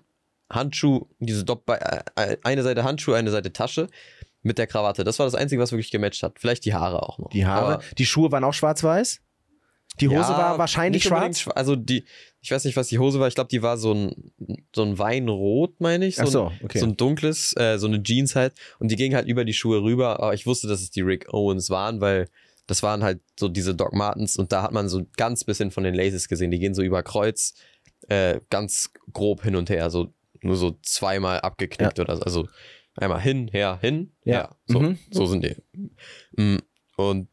[SPEAKER 1] Handschuh, diese Dopp äh, eine Seite Handschuh, eine Seite Tasche mit der Krawatte. Das war das Einzige, was wirklich gematcht hat. Vielleicht die Haare auch noch.
[SPEAKER 2] Die Haare,
[SPEAKER 1] Aber-
[SPEAKER 2] die Schuhe waren auch schwarz-weiß? Die Hose
[SPEAKER 1] Ja,
[SPEAKER 2] war wahrscheinlich schwarz?
[SPEAKER 1] schwa- Also die, ich weiß nicht, was die Hose war. Ich glaube, die war so ein, so ein Weinrot, meine ich. So,
[SPEAKER 2] Ach so,
[SPEAKER 1] ein,
[SPEAKER 2] okay.
[SPEAKER 1] so ein dunkles, äh, so eine Jeans halt. Und die ging halt über die Schuhe rüber. Aber ich wusste, dass es die Rick Owens waren, weil das waren halt so diese Doc Martens. Und da hat man so ganz bisschen von den Laces gesehen. Die gehen so über Kreuz, äh, ganz grob hin und her. So nur so zweimal abgeknickt oder so. Also einmal hin, her, hin,
[SPEAKER 2] Ja.
[SPEAKER 1] her. So,
[SPEAKER 2] Mhm.
[SPEAKER 1] so sind die. Mm, Und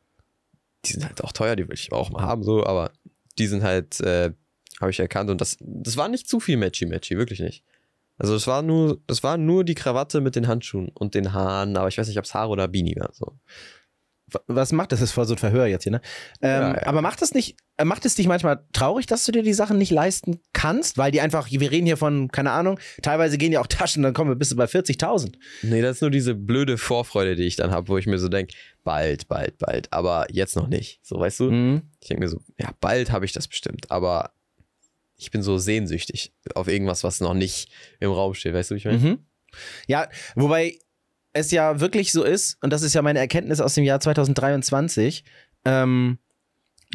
[SPEAKER 1] die sind halt auch teuer, die will ich auch mal haben, so, aber die sind halt, äh, habe ich erkannt und das, das war nicht zu viel Matchy-Matchy, wirklich nicht. Also es war nur, das war nur die Krawatte mit den Handschuhen und den Haaren, aber ich weiß nicht, ob es Haare oder Beanie war. So.
[SPEAKER 2] Was macht das? Das ist voll so ein Verhör jetzt hier, ne? Ähm,
[SPEAKER 1] Ja, ja.
[SPEAKER 2] Aber macht es nicht, äh, macht es dich manchmal traurig, dass du dir die Sachen nicht leisten kannst? Weil die einfach, wir reden hier von, keine Ahnung, teilweise gehen ja auch Taschen, dann kommen wir bis bei 40.000.
[SPEAKER 1] Nee, das ist nur diese blöde Vorfreude, die ich dann habe, wo ich mir so denke, bald, bald, bald, aber jetzt noch nicht. So, weißt du?
[SPEAKER 2] Mhm.
[SPEAKER 1] Ich denke mir so, ja, bald habe ich das bestimmt, aber ich bin so sehnsüchtig auf irgendwas, was noch nicht im Raum steht, weißt du, wie ich meine?
[SPEAKER 2] Mhm. Ja, wobei es ja wirklich so ist, und das ist ja meine Erkenntnis aus dem Jahr 2023, ähm,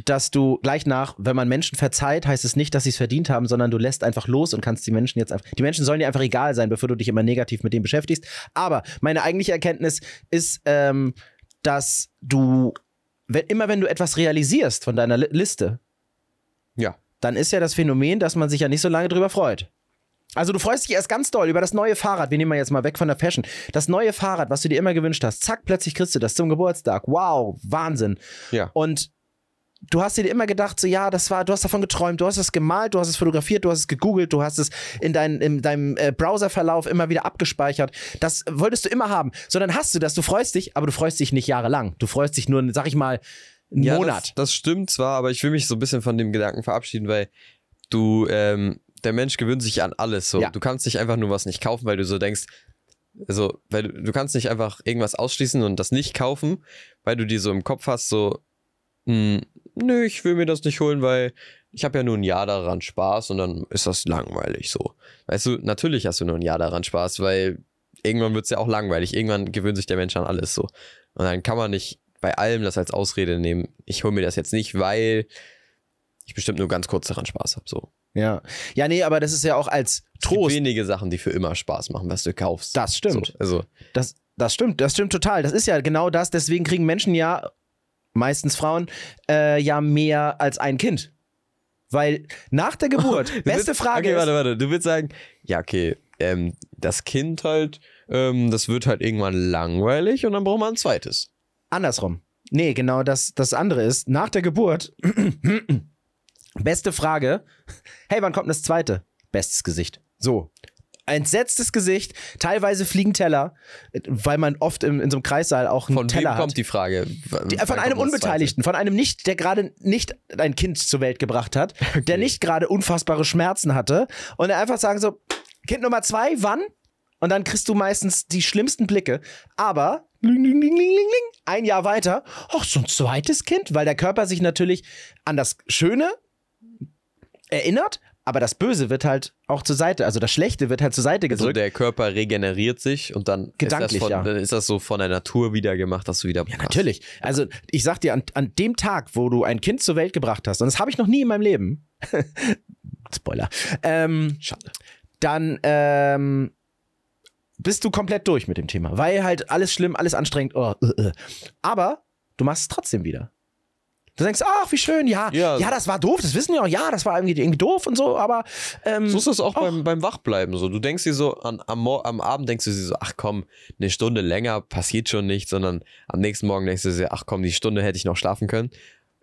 [SPEAKER 2] dass du gleich nach, wenn man Menschen verzeiht, heißt es nicht, dass sie es verdient haben, sondern du lässt einfach los und kannst die Menschen jetzt einfach. Die Menschen sollen dir einfach egal sein, bevor du dich immer negativ mit denen beschäftigst. Aber meine eigentliche Erkenntnis ist, ähm, dass du, wenn, immer wenn du etwas realisierst von deiner Li Liste,
[SPEAKER 1] Ja.
[SPEAKER 2] dann ist ja das Phänomen, dass man sich ja nicht so lange drüber freut. Also du freust dich erst ganz doll über das neue Fahrrad. Wir nehmen mal jetzt mal weg von der Fashion. Das neue Fahrrad, was du dir immer gewünscht hast. Zack, plötzlich kriegst du das zum Geburtstag. Wow, Wahnsinn.
[SPEAKER 1] Ja.
[SPEAKER 2] Und du hast dir immer gedacht, so ja, das war, du hast davon geträumt, du hast es gemalt, du hast es fotografiert, du hast es gegoogelt, du hast es in, dein, in deinem äh, Browserverlauf immer wieder abgespeichert. Das wolltest du immer haben. So, dann hast du das, du freust dich, aber du freust dich nicht jahrelang. Du freust dich nur, sag ich mal, einen
[SPEAKER 1] Ja,
[SPEAKER 2] Monat.
[SPEAKER 1] Das, das stimmt zwar, aber ich will mich so ein bisschen von dem Gedanken verabschieden, weil du, ähm, der Mensch gewöhnt sich an alles so.
[SPEAKER 2] Ja.
[SPEAKER 1] Du kannst nicht einfach nur was nicht kaufen, weil du so denkst, also, weil du, du kannst nicht einfach irgendwas ausschließen und das nicht kaufen, weil du dir so im Kopf hast, so, hm, nö, ich will mir das nicht holen, weil ich habe ja nur ein Jahr daran Spaß und dann ist das langweilig so. Weißt du, natürlich hast du nur ein Jahr daran Spaß, weil irgendwann wird es ja auch langweilig. Irgendwann gewöhnt sich der Mensch an alles so. Und dann kann man nicht bei allem das als Ausrede nehmen. Ich hole mir das jetzt nicht, weil ich bestimmt nur ganz kurz daran Spaß habe. So.
[SPEAKER 2] Ja. Ja, nee, aber das ist ja auch als
[SPEAKER 1] Es gibt
[SPEAKER 2] Trost.
[SPEAKER 1] wenige Sachen, die für immer Spaß machen, was du kaufst.
[SPEAKER 2] Das stimmt.
[SPEAKER 1] So, also,
[SPEAKER 2] Das, das stimmt, das stimmt total. Das ist ja genau das. Deswegen kriegen Menschen ja, meistens Frauen, äh, ja mehr als ein Kind. Weil nach der Geburt,
[SPEAKER 1] Du
[SPEAKER 2] beste
[SPEAKER 1] willst-
[SPEAKER 2] Frage
[SPEAKER 1] okay,
[SPEAKER 2] ist,
[SPEAKER 1] warte, warte. Du würdest sagen, ja, okay, ähm, das Kind halt, ähm, das wird halt irgendwann langweilig und dann braucht man ein zweites.
[SPEAKER 2] andersrum. Nee, genau das, das andere ist, nach der Geburt, beste Frage, hey, wann kommt das zweite? Bestes Gesicht. So. Entsetztes Gesicht, teilweise fliegen Teller, weil man oft im, in so einem Kreissaal auch einen
[SPEAKER 1] Von
[SPEAKER 2] Teller
[SPEAKER 1] wem
[SPEAKER 2] hat.
[SPEAKER 1] kommt die Frage?
[SPEAKER 2] Die, von einem Unbeteiligten, von einem nicht, der gerade nicht ein Kind zur Welt gebracht hat, der nicht gerade unfassbare Schmerzen hatte und er einfach sagen so, Kind Nummer zwei, wann? Und dann kriegst du meistens die schlimmsten Blicke. Aber ein Jahr weiter, ach, so ein zweites Kind, weil der Körper sich natürlich an das Schöne erinnert, aber das Böse wird halt auch zur Seite, also das Schlechte wird halt zur Seite
[SPEAKER 1] Also
[SPEAKER 2] gedrückt.
[SPEAKER 1] der Körper regeneriert sich und dann
[SPEAKER 2] Gedanklich,
[SPEAKER 1] ist, das
[SPEAKER 2] ja.
[SPEAKER 1] von, dann ist das so von der Natur wieder gemacht, dass du wieder
[SPEAKER 2] Ja, natürlich. Also ich sag dir, an, an dem Tag, wo du ein Kind zur Welt gebracht hast, und das habe ich noch nie in meinem Leben, Spoiler, ähm,
[SPEAKER 1] Schade.
[SPEAKER 2] dann ähm, bist du komplett durch mit dem Thema, weil halt alles schlimm, alles anstrengend. Oh, äh, äh. Aber du machst es trotzdem wieder. Du denkst, ach, wie schön, ja, ja,
[SPEAKER 1] Ja.
[SPEAKER 2] das war doof, das wissen wir auch, ja, das war irgendwie, irgendwie doof und so, aber ähm,
[SPEAKER 1] So ist das auch beim, beim Wachbleiben so. Du denkst dir so, an, am, am Abend denkst du dir so, ach komm, eine Stunde länger passiert schon nicht, sondern am nächsten Morgen denkst du dir, ach komm, die Stunde hätte ich noch schlafen können.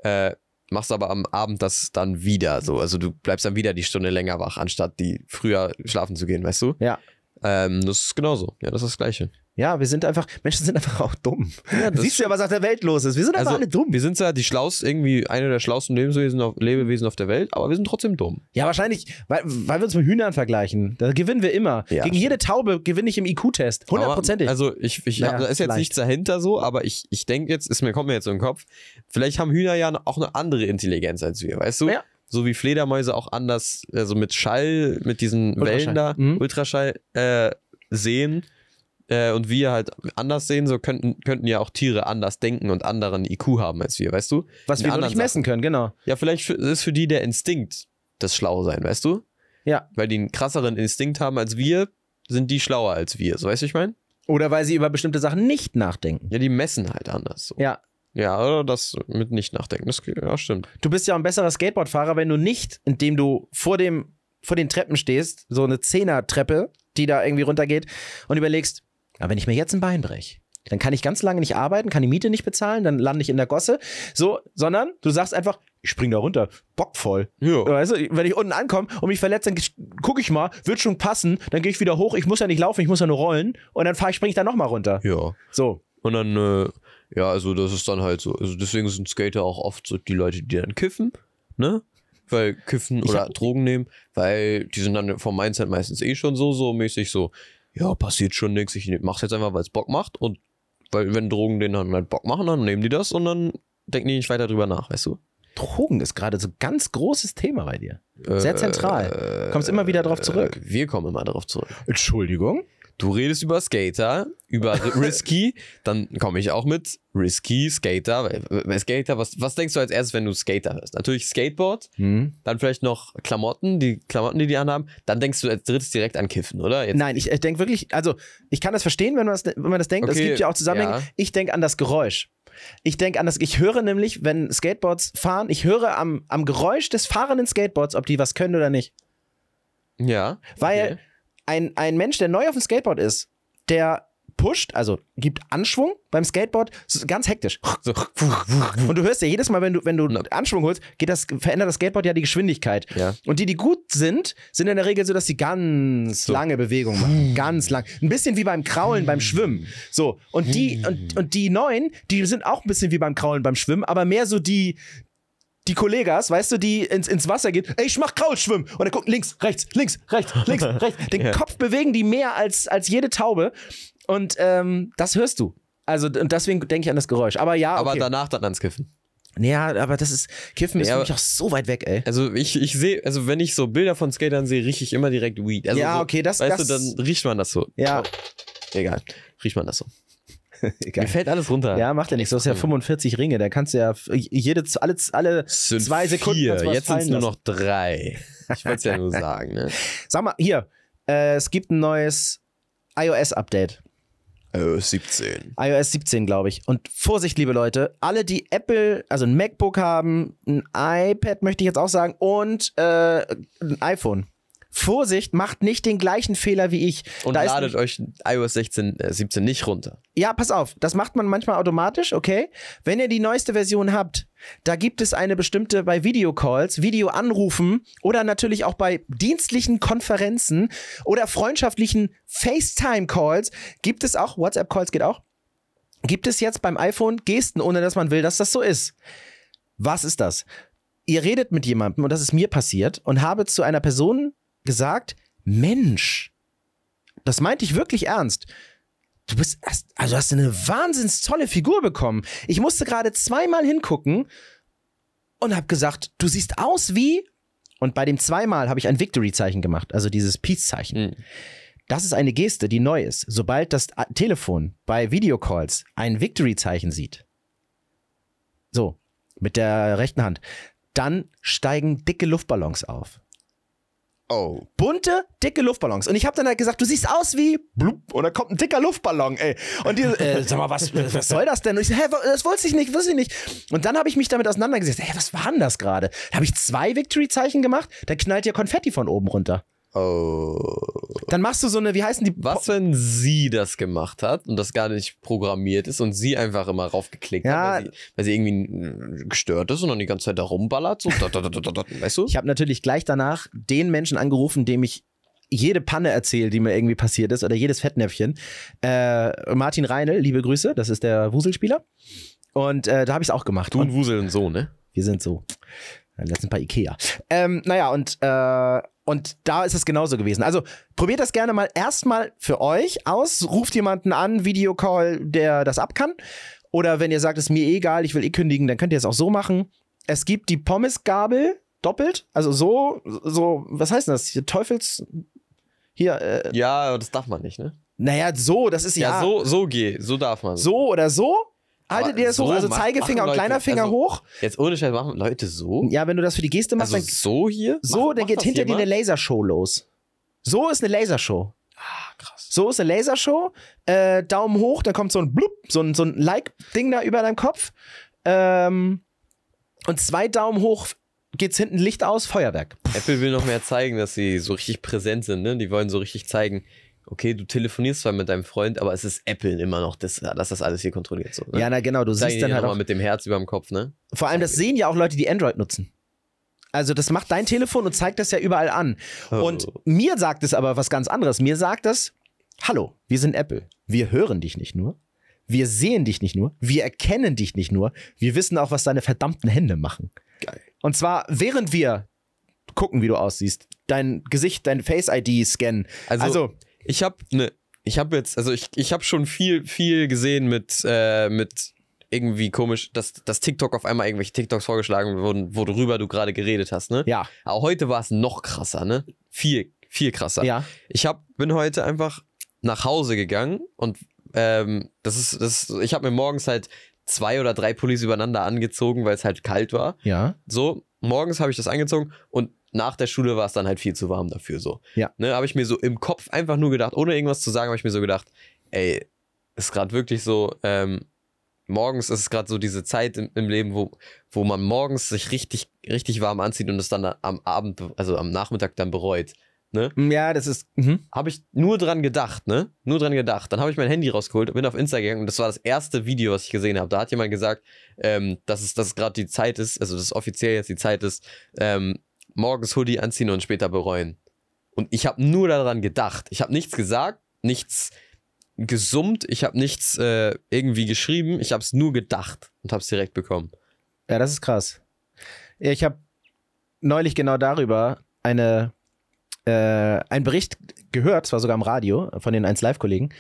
[SPEAKER 1] Äh, machst aber am Abend das dann wieder so. Also du bleibst dann wieder die Stunde länger wach, anstatt die früher schlafen zu gehen, weißt du?
[SPEAKER 2] ja.
[SPEAKER 1] Ähm, das ist genauso. Ja, das ist das Gleiche.
[SPEAKER 2] Ja, wir sind einfach, Menschen sind einfach auch dumm.
[SPEAKER 1] das
[SPEAKER 2] Siehst du ja, was auf der Welt los ist. Wir sind einfach
[SPEAKER 1] Also,
[SPEAKER 2] alle dumm.
[SPEAKER 1] wir sind zwar die schlausten, irgendwie eine der schlauesten Lebewesen auf, Lebewesen auf der Welt, aber wir sind trotzdem dumm.
[SPEAKER 2] Ja, wahrscheinlich, weil, weil wir uns mit Hühnern vergleichen. Da gewinnen wir immer.
[SPEAKER 1] Ja,
[SPEAKER 2] Gegen jede Taube gewinne ich im IQ-Test. Hundertprozentig.
[SPEAKER 1] Also ich, ich
[SPEAKER 2] Naja,
[SPEAKER 1] da ist jetzt
[SPEAKER 2] vielleicht.
[SPEAKER 1] nichts dahinter so, aber ich, ich denke jetzt, ist mir, kommt mir jetzt so in den Kopf, vielleicht haben Hühner ja auch eine andere Intelligenz als wir, weißt du?
[SPEAKER 2] Ja.
[SPEAKER 1] So wie Fledermäuse auch anders, also mit Schall, mit diesen
[SPEAKER 2] Ultraschall.
[SPEAKER 1] Wellen da,
[SPEAKER 2] Mhm.
[SPEAKER 1] Ultraschall äh, sehen äh, und wir halt anders sehen, so könnten, könnten ja auch Tiere anders denken und anderen IQ haben als wir, weißt du?
[SPEAKER 2] was
[SPEAKER 1] in
[SPEAKER 2] wir
[SPEAKER 1] anderen
[SPEAKER 2] nicht messen können, genau.
[SPEAKER 1] Ja, vielleicht ist für die der Instinkt das Schlausein, weißt du?
[SPEAKER 2] Ja.
[SPEAKER 1] Weil die einen krasseren Instinkt haben als wir, sind die schlauer als wir. So weißt du, ich meine?
[SPEAKER 2] Oder weil sie über bestimmte Sachen nicht nachdenken.
[SPEAKER 1] Ja, die messen halt anders. So.
[SPEAKER 2] Ja.
[SPEAKER 1] Ja, oder das mit nicht nachdenken. Das ja, stimmt.
[SPEAKER 2] Du bist ja ein besserer Skateboardfahrer, wenn du nicht, indem du vor dem, vor den Treppen stehst, so eine Zehner-Treppe, die da irgendwie runtergeht, und überlegst, na, wenn ich mir jetzt ein Bein breche, dann kann ich ganz lange nicht arbeiten, kann die Miete nicht bezahlen, dann lande ich in der Gosse. So, sondern du sagst einfach, ich spring da runter, bockvoll.
[SPEAKER 1] Ja.
[SPEAKER 2] Weißt du, wenn ich unten ankomme und mich verletze, dann gucke ich mal, wird schon passen, dann gehe ich wieder hoch, ich muss ja nicht laufen, ich muss ja nur rollen und dann fahr ich, spring ich da nochmal runter.
[SPEAKER 1] Ja.
[SPEAKER 2] So.
[SPEAKER 1] Und dann, äh, ja, also das ist dann halt so. Also deswegen sind Skater auch oft so die Leute, die dann kiffen, ne? Weil kiffen oder
[SPEAKER 2] hab-
[SPEAKER 1] Drogen nehmen, weil die sind dann vom Mindset meistens eh schon so, so mäßig so, ja, passiert schon nichts, ich mach's jetzt einfach, weil es Bock macht und weil wenn Drogen denen dann halt Bock machen, dann nehmen die das und dann denken die nicht weiter drüber nach, weißt du?
[SPEAKER 2] Drogen ist gerade so ein ganz großes Thema bei dir. Sehr zentral. Kommst immer wieder drauf zurück.
[SPEAKER 1] Äh, wir kommen immer darauf zurück.
[SPEAKER 2] Entschuldigung?
[SPEAKER 1] Du redest über Skater, über Risky, dann komme ich auch mit Risky, Skater. Skater, was, was denkst du als erstes, wenn du Skater hörst? Natürlich Skateboard,
[SPEAKER 2] Hm.
[SPEAKER 1] dann vielleicht noch Klamotten, die Klamotten, die die anhaben. Dann denkst du als drittes direkt an Kiffen, oder? Jetzt,
[SPEAKER 2] Nein, ich, ich denke wirklich, also ich kann das verstehen, wenn man das, wenn man das denkt. es
[SPEAKER 1] Okay,
[SPEAKER 2] gibt ja auch Zusammenhänge.
[SPEAKER 1] ja.
[SPEAKER 2] Ich denke an das Geräusch. Ich denke an das, ich höre nämlich, wenn Skateboards fahren, ich höre am, am Geräusch des fahrenden Skateboards, ob die was können oder nicht.
[SPEAKER 1] Ja.
[SPEAKER 2] Weil
[SPEAKER 1] Okay.
[SPEAKER 2] Ein, ein Mensch, der neu auf dem Skateboard ist, der pusht, also gibt Anschwung beim Skateboard, ganz hektisch. Und du hörst ja jedes Mal, wenn du, wenn du. Anschwung holst, geht das, verändert das Skateboard ja die Geschwindigkeit.
[SPEAKER 1] Ja.
[SPEAKER 2] Und die, die gut sind, sind in der Regel so, dass sie ganz
[SPEAKER 1] So.
[SPEAKER 2] lange Bewegungen machen. Ganz lang. Ein bisschen wie beim Kraulen beim Schwimmen. So. Und die, und, und die neuen, die sind auch ein bisschen wie beim Kraulen beim Schwimmen, aber mehr so die, die Kollegas, weißt du, die ins, ins Wasser gehen, ey, ich mach Kraulschwimmen. Und dann gucken links, rechts, links, rechts, links, rechts. Den
[SPEAKER 1] Ja.
[SPEAKER 2] Kopf bewegen die mehr als, als jede Taube. Und ähm, das hörst du. Also, und deswegen denke ich an das Geräusch. Aber ja,
[SPEAKER 1] Aber
[SPEAKER 2] okay.
[SPEAKER 1] danach dann ans Kiffen.
[SPEAKER 2] ja, aber das ist, Kiffen ist
[SPEAKER 1] Ja,
[SPEAKER 2] für mich auch so weit weg, ey.
[SPEAKER 1] Also ich, ich sehe, also wenn ich so Bilder von Skatern sehe, rieche ich immer direkt Weed. Also
[SPEAKER 2] Ja,
[SPEAKER 1] so,
[SPEAKER 2] okay, das-
[SPEAKER 1] Weißt
[SPEAKER 2] das-
[SPEAKER 1] du, dann riecht man das so.
[SPEAKER 2] Ja.
[SPEAKER 1] Egal. Riecht man das so. Mir fällt alles runter.
[SPEAKER 2] Ja, macht ja nichts. Du hast ja 45 Ringe. Da kannst du ja jede, alle, alle
[SPEAKER 1] sind
[SPEAKER 2] zwei Sekunden
[SPEAKER 1] Vier. Jetzt sind es nur noch drei. Ich wollte es ja nur sagen, ne?
[SPEAKER 2] Sag mal, hier, äh, es gibt ein neues iOS-Update.
[SPEAKER 1] Äh, 17.
[SPEAKER 2] iOS 17, glaube ich. Und Vorsicht, liebe Leute, alle, die Apple, also ein MacBook haben, ein iPad möchte ich jetzt auch sagen, und äh, ein iPhone. Vorsicht, macht nicht den gleichen Fehler wie ich.
[SPEAKER 1] Und
[SPEAKER 2] Da ist
[SPEAKER 1] ladet euch iOS 16, äh, 17 nicht runter.
[SPEAKER 2] Ja, pass auf, das macht man manchmal automatisch, okay? Wenn ihr die neueste Version habt, da gibt es eine bestimmte bei Videocalls, Videoanrufen oder natürlich auch bei dienstlichen Konferenzen oder freundschaftlichen FaceTime-Calls, gibt es auch, WhatsApp-Calls geht auch, gibt es jetzt beim iPhone Gesten, ohne dass man will, dass das so ist. Was ist das? Ihr redet mit jemandem, und das ist mir passiert, und habe zu einer Person gesagt, Mensch, das meinte ich wirklich ernst. Du bist, also hast du eine wahnsinns tolle Figur bekommen. Ich musste gerade zweimal hingucken und habe gesagt, du siehst aus wie. Und bei dem zweimal habe ich ein Victory-Zeichen gemacht, also dieses Peace-Zeichen.
[SPEAKER 1] Mhm.
[SPEAKER 2] Das ist eine Geste, die neu ist. Sobald das Telefon bei Videocalls ein Victory-Zeichen sieht, so, mit der rechten Hand, dann steigen dicke Luftballons auf.
[SPEAKER 1] Oh.
[SPEAKER 2] bunte, dicke Luftballons. Und ich habe dann halt gesagt, du siehst aus wie blub, und da kommt ein dicker Luftballon, ey. Und die, äh, sag mal, was, was soll das denn? Und ich so, hä, das wusste ich nicht, wusste ich nicht. Und dann habe ich mich damit auseinandergesetzt, hä, was war denn das gerade? Da habe ich zwei Victory-Zeichen gemacht, da knallt ja Konfetti von oben runter.
[SPEAKER 1] Oh.
[SPEAKER 2] Dann machst du so eine, wie heißen die?
[SPEAKER 1] Was, wenn sie das gemacht hat und das gar nicht programmiert ist und sie einfach immer raufgeklickt
[SPEAKER 2] Ja.
[SPEAKER 1] hat, weil sie, weil sie irgendwie äh, gestört ist und dann die ganze Zeit da rumballert? So, da, da, da, da, da, weißt du?
[SPEAKER 2] Ich habe natürlich gleich danach den Menschen angerufen, dem ich jede Panne erzähle, die mir irgendwie passiert ist, oder jedes Fettnäpfchen. Äh, Martin Reinl, liebe Grüße, das ist der Wuselspieler. Und äh, da habe ich es auch gemacht.
[SPEAKER 1] Du
[SPEAKER 2] Und
[SPEAKER 1] und Wusel und so, ne?
[SPEAKER 2] wir sind so. Letztens bei Ikea. Ähm, naja, und, äh, und da ist es genauso gewesen. Also probiert das gerne mal erstmal für euch aus. Ruft jemanden an, Videocall, der das ab kann. Oder wenn ihr sagt, es ist mir egal, ich will eh kündigen, dann könnt ihr es auch so machen. Es gibt die Pommesgabel doppelt. Also so, so, was heißt denn das? Hier, Teufels. Hier, äh,
[SPEAKER 1] Ja, das darf man nicht, ne?
[SPEAKER 2] naja, so, das ist ja,
[SPEAKER 1] Ja, so, so geht, so darf man.
[SPEAKER 2] so oder so. Haltet ihr das
[SPEAKER 1] so
[SPEAKER 2] hoch? Also Zeigefinger und kleiner Finger
[SPEAKER 1] also-
[SPEAKER 2] hoch.
[SPEAKER 1] Jetzt ohne Scheiß machen Leute so?
[SPEAKER 2] Ja, wenn du das für die Geste machst,
[SPEAKER 1] also
[SPEAKER 2] dann
[SPEAKER 1] so hier?
[SPEAKER 2] So,
[SPEAKER 1] Macht-
[SPEAKER 2] dann geht hinter dir eine? Lasershow los. So ist eine Lasershow.
[SPEAKER 1] Ah, krass.
[SPEAKER 2] So ist eine Lasershow. Äh, Daumen hoch, dann kommt so ein Blub, so ein, so ein Like-Ding da über deinem Kopf. Ähm, und zwei Daumen hoch geht's hinten Licht aus, Feuerwerk.
[SPEAKER 1] Apple will noch mehr zeigen, dass sie so richtig präsent sind, ne? Die wollen so richtig zeigen, okay, du telefonierst zwar mit deinem Freund, aber es ist Apple immer noch, das, dass das alles hier kontrolliert so. Ne?
[SPEAKER 2] Ja, na genau, du
[SPEAKER 1] Zeigen
[SPEAKER 2] siehst dann halt auch.
[SPEAKER 1] mit dem Herz über dem Kopf, ne?
[SPEAKER 2] Vor allem, das sehen ja auch Leute, die Android nutzen. Also, das macht dein Telefon und zeigt das ja überall an. Und
[SPEAKER 1] Oh.
[SPEAKER 2] mir sagt es aber was ganz anderes. Mir sagt es, hallo, wir sind Apple. Wir hören dich nicht nur. Wir sehen dich nicht nur. Wir erkennen dich nicht nur. Wir wissen auch, was deine verdammten Hände machen.
[SPEAKER 1] Geil.
[SPEAKER 2] Und zwar, während wir gucken, wie du aussiehst, dein Gesicht, dein Face-ID scannen.
[SPEAKER 1] Also,
[SPEAKER 2] Also,
[SPEAKER 1] ich habe ne, ich habe jetzt, also ich, ich habe schon viel, viel gesehen mit, äh, mit irgendwie komisch, dass, dass TikTok auf einmal irgendwelche TikToks vorgeschlagen wurden, worüber du gerade geredet hast, ne?
[SPEAKER 2] ja,
[SPEAKER 1] Aber heute war es noch krasser, ne? Viel, viel krasser.
[SPEAKER 2] ja.
[SPEAKER 1] Ich hab, bin heute einfach nach Hause gegangen und ähm, das ist, das ist, ich habe mir morgens halt zwei oder drei Pullis übereinander angezogen, weil es halt kalt war.
[SPEAKER 2] Ja.
[SPEAKER 1] So, morgens habe ich das angezogen und nach der Schule war es dann halt viel zu warm dafür so.
[SPEAKER 2] Ja.
[SPEAKER 1] Ne, habe ich mir so im Kopf einfach nur gedacht, ohne irgendwas zu sagen, habe ich mir so gedacht, ey, ist gerade wirklich so, ähm, morgens ist es gerade so diese Zeit im, im Leben, wo, wo man morgens sich richtig, richtig warm anzieht und es dann am Abend, also am Nachmittag dann bereut. Ne?
[SPEAKER 2] Ja, das ist. Mhm.
[SPEAKER 1] Habe ich nur dran gedacht, ne? Nur dran gedacht. Dann habe ich mein Handy rausgeholt und bin auf Insta gegangen und das war das erste Video, was ich gesehen habe. Da hat jemand gesagt, ähm, dass es, dass es gerade die Zeit ist, also dass es offiziell jetzt die Zeit ist, ähm, morgens Hoodie anziehen und später bereuen. Und ich habe nur daran gedacht. Ich habe nichts gesagt, nichts gesummt, ich habe nichts äh, irgendwie geschrieben, ich habe es nur gedacht und habe es direkt bekommen.
[SPEAKER 2] Ja, das ist krass. Ich habe neulich genau darüber eine, äh, einen Bericht gehört, zwar sogar im Radio, von den 1 Live-Kollegen,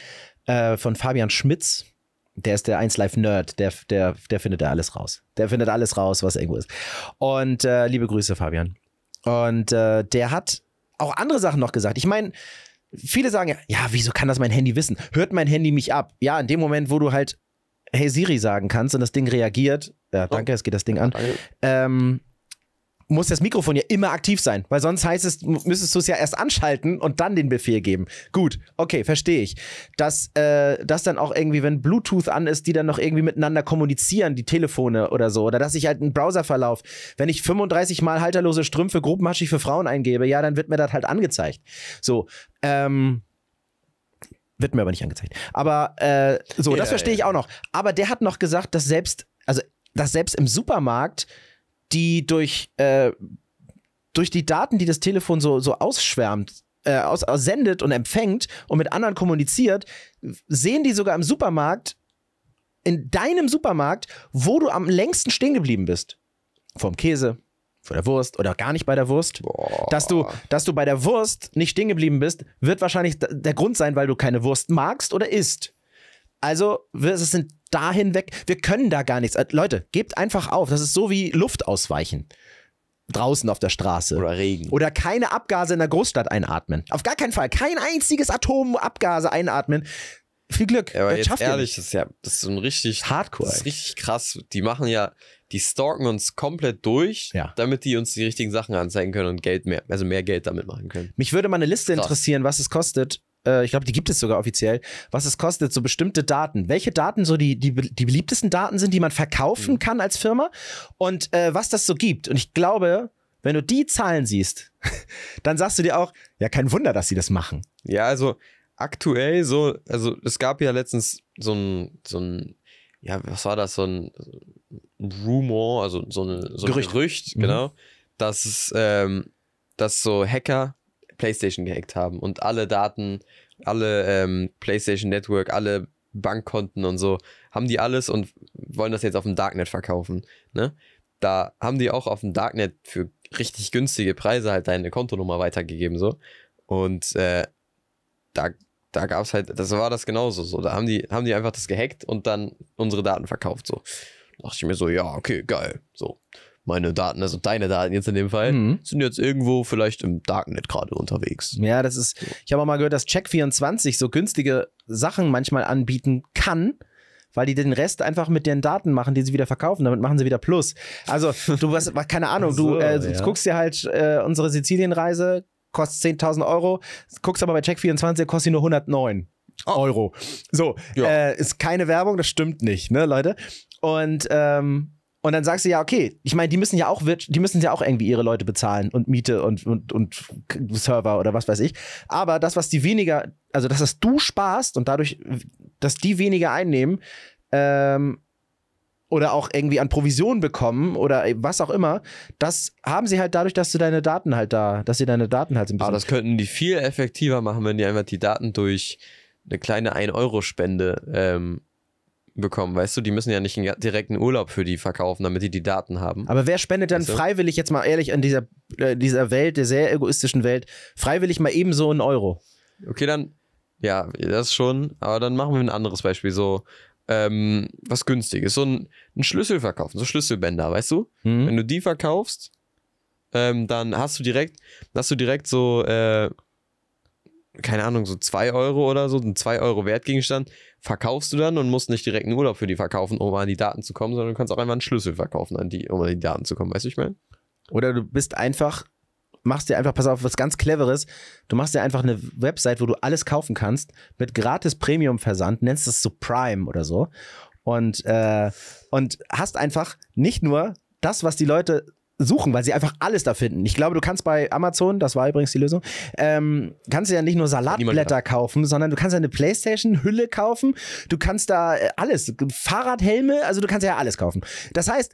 [SPEAKER 2] äh, von Fabian Schmitz. Der ist der 1 Live-Nerd, der, der, der findet da alles raus. Der findet alles raus, was irgendwo ist. Und äh, liebe Grüße, Fabian. Und äh, der hat auch andere Sachen noch gesagt. Ich meine, viele sagen ja, ja, wieso kann das mein Handy wissen? Hört mein Handy mich ab? Ja, in dem Moment, wo du halt Hey Siri sagen kannst und das Ding reagiert, ja, danke, es geht das Ding an, ähm, muss das Mikrofon ja immer aktiv sein, weil sonst heißt es, müsstest du es ja erst anschalten und dann den Befehl geben. Gut, okay, verstehe ich. Dass äh, das dann auch irgendwie, wenn Bluetooth an ist, die dann noch irgendwie miteinander kommunizieren, die Telefone oder so, oder dass ich halt einen Browserverlauf, wenn ich 35 mal halterlose Strümpfe grobmaschig für Frauen eingebe, ja, dann wird mir das halt angezeigt. So, ähm, wird mir aber nicht angezeigt. Aber äh, so,
[SPEAKER 1] Ja,
[SPEAKER 2] das verstehe ich
[SPEAKER 1] ja.
[SPEAKER 2] auch noch. Aber der hat noch gesagt, dass selbst, also dass selbst im Supermarkt die durch, äh, durch die Daten, die das Telefon so, so ausschwärmt, äh, aus, sendet und empfängt und mit anderen kommuniziert, sehen die sogar im Supermarkt, in deinem Supermarkt, wo du am längsten stehen geblieben bist. Vom Käse, vor der Wurst oder gar nicht bei der Wurst.
[SPEAKER 1] Boah.
[SPEAKER 2] Dass du, dass du bei der Wurst nicht stehen geblieben bist, wird wahrscheinlich der Grund sein, weil du keine Wurst magst oder isst. Also, es sind dahin weg. Wir können da gar nichts. Äh, Leute, gebt einfach auf. Das ist so wie Luft ausweichen. Draußen auf der Straße.
[SPEAKER 1] Oder Regen.
[SPEAKER 2] Oder keine Abgase in der Großstadt einatmen. Auf gar keinen Fall. Kein einziges Atom Abgase einatmen. Viel Glück.
[SPEAKER 1] Ja, aber
[SPEAKER 2] das
[SPEAKER 1] jetzt ehrlich, das ist ja, das ist so ein richtig,
[SPEAKER 2] Hardcore,
[SPEAKER 1] Das ist richtig krass. Die machen ja, die stalken uns komplett durch,
[SPEAKER 2] Ja.
[SPEAKER 1] damit die uns die richtigen Sachen anzeigen können und Geld mehr, also mehr Geld damit machen können.
[SPEAKER 2] Mich würde mal eine Liste
[SPEAKER 1] Krass.
[SPEAKER 2] interessieren, was es kostet. Äh, ich glaube, die gibt es sogar offiziell. Was es kostet, so bestimmte Daten. Welche Daten so die, die, die beliebtesten Daten sind, die man verkaufen
[SPEAKER 1] Mhm.
[SPEAKER 2] kann als Firma und äh, was das so gibt. Und ich glaube, wenn du die Zahlen siehst, dann sagst du dir auch, ja, kein Wunder, dass sie das machen.
[SPEAKER 1] Ja, also aktuell so, also es gab ja letztens so ein, so ein, ja, was war das, so ein, Rumor, also so, eine, so ein
[SPEAKER 2] Gerücht.
[SPEAKER 1] Gerücht,
[SPEAKER 2] Mhm.
[SPEAKER 1] genau, dass, es, ähm, dass so Hacker PlayStation gehackt haben und alle Daten, alle ähm, PlayStation Network, alle Bankkonten und so, haben die alles und wollen das jetzt auf dem Darknet verkaufen, ne? Da haben die auch auf dem Darknet für richtig günstige Preise halt deine Kontonummer weitergegeben, so. Und äh, da, da gab es halt, das war das genauso so. Da haben die, haben die einfach das gehackt und dann unsere Daten verkauft. So. Da dachte ich mir so, ja, okay, geil. So. Meine Daten, also deine Daten jetzt in dem Fall,
[SPEAKER 2] Mhm.
[SPEAKER 1] sind jetzt irgendwo vielleicht im Darknet gerade unterwegs.
[SPEAKER 2] Ja, das ist, ich habe auch mal gehört, dass Check24 so günstige Sachen manchmal anbieten kann, weil die den Rest einfach mit den Daten machen, die sie wieder verkaufen. Damit machen sie wieder Plus. Also, du hast, keine Ahnung, du
[SPEAKER 1] So,
[SPEAKER 2] äh,
[SPEAKER 1] ja.
[SPEAKER 2] guckst dir halt äh, unsere Sizilienreise, kostet 10.000 Euro, guckst aber bei Check24, kostet sie nur 109 Euro. So,
[SPEAKER 1] Ja.
[SPEAKER 2] äh, ist keine Werbung, das stimmt nicht, ne, Leute? Und, ähm, und dann sagst du ja, okay, ich meine, die müssen ja auch, die müssen ja auch irgendwie ihre Leute bezahlen und Miete und, und, und Server oder was weiß ich. Aber das, was die weniger, also das, was du sparst und dadurch, dass die weniger einnehmen, ähm, oder auch irgendwie an Provision bekommen oder was auch immer, das haben sie halt dadurch, dass du deine Daten halt da, dass sie deine Daten halt so ein bisschen.
[SPEAKER 1] Aber das könnten die viel effektiver machen, wenn die einfach die Daten durch eine kleine 1-Euro-Spende ähm, bekommen. Weißt du, die müssen ja nicht einen direkten Urlaub für die verkaufen, damit die die Daten haben.
[SPEAKER 2] Aber wer spendet dann
[SPEAKER 1] Weißt du?
[SPEAKER 2] freiwillig, jetzt mal ehrlich, in dieser, äh, dieser Welt, der sehr egoistischen Welt, freiwillig mal eben so einen Euro?
[SPEAKER 1] Okay, dann, ja, das schon, aber dann machen wir ein anderes Beispiel, so ähm, was günstiges, so ein, ein Schlüssel verkaufen, so Schlüsselbänder, weißt du?
[SPEAKER 2] Hm?
[SPEAKER 1] Wenn du die verkaufst, ähm, dann hast du direkt, hast du direkt so, äh, keine Ahnung, so 2 Euro oder so, ein 2 Euro Wertgegenstand, verkaufst du dann und musst nicht direkt einen Urlaub für die verkaufen, um an die Daten zu kommen, sondern du kannst auch einfach einen Schlüssel verkaufen, an die, um an die Daten zu kommen, weißt du, ich meine?
[SPEAKER 2] Oder du bist einfach, machst dir einfach, pass auf, was ganz Cleveres, du machst dir einfach eine Website, wo du alles kaufen kannst, mit gratis Premium-Versand, nennst es so Prime oder so. Und, äh, und hast einfach nicht nur das, was die Leute suchen, weil sie einfach alles da finden. Ich glaube, du kannst bei Amazon, das war übrigens die Lösung, ähm, kannst du ja nicht nur Salatblätter kaufen, sondern du kannst ja eine Playstation-Hülle kaufen, du kannst da äh, alles, Fahrradhelme, also du kannst ja alles kaufen. Das heißt,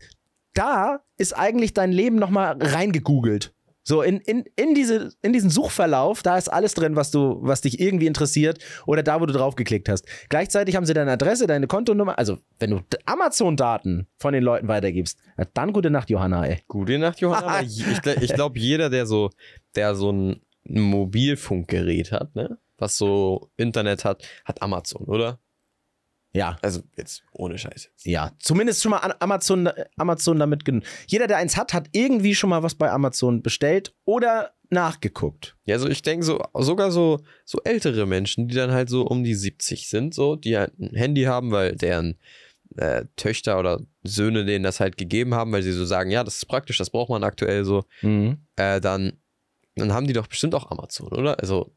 [SPEAKER 2] da ist eigentlich dein Leben nochmal reingegoogelt. So, in, in, in, diese, in diesen Suchverlauf, da ist alles drin, was du, was dich irgendwie interessiert oder da, wo du draufgeklickt hast. Gleichzeitig haben sie deine Adresse, deine Kontonummer. Also, wenn du Amazon-Daten von den Leuten weitergibst, dann gute Nacht, Johanna, ey.
[SPEAKER 1] Gute Nacht, Johanna. ich ich glaube, jeder, der so, der so ein Mobilfunkgerät hat, ne, was so Internet hat, hat Amazon, oder?
[SPEAKER 2] Ja,
[SPEAKER 1] Also jetzt ohne Scheiße.
[SPEAKER 2] ja. Zumindest schon mal Amazon, Amazon damit gen Jeder, der eins hat, hat irgendwie schon mal was bei Amazon bestellt oder nachgeguckt.
[SPEAKER 1] Ja, also ich denke so, sogar so, so ältere Menschen, die dann halt so um die 70 sind, so, die halt ein Handy haben, weil deren äh, Töchter oder Söhne denen das halt gegeben haben, weil sie so sagen, ja, das ist praktisch, das braucht man aktuell so,
[SPEAKER 2] Mhm.
[SPEAKER 1] äh, dann, dann haben die doch bestimmt auch Amazon, oder? Also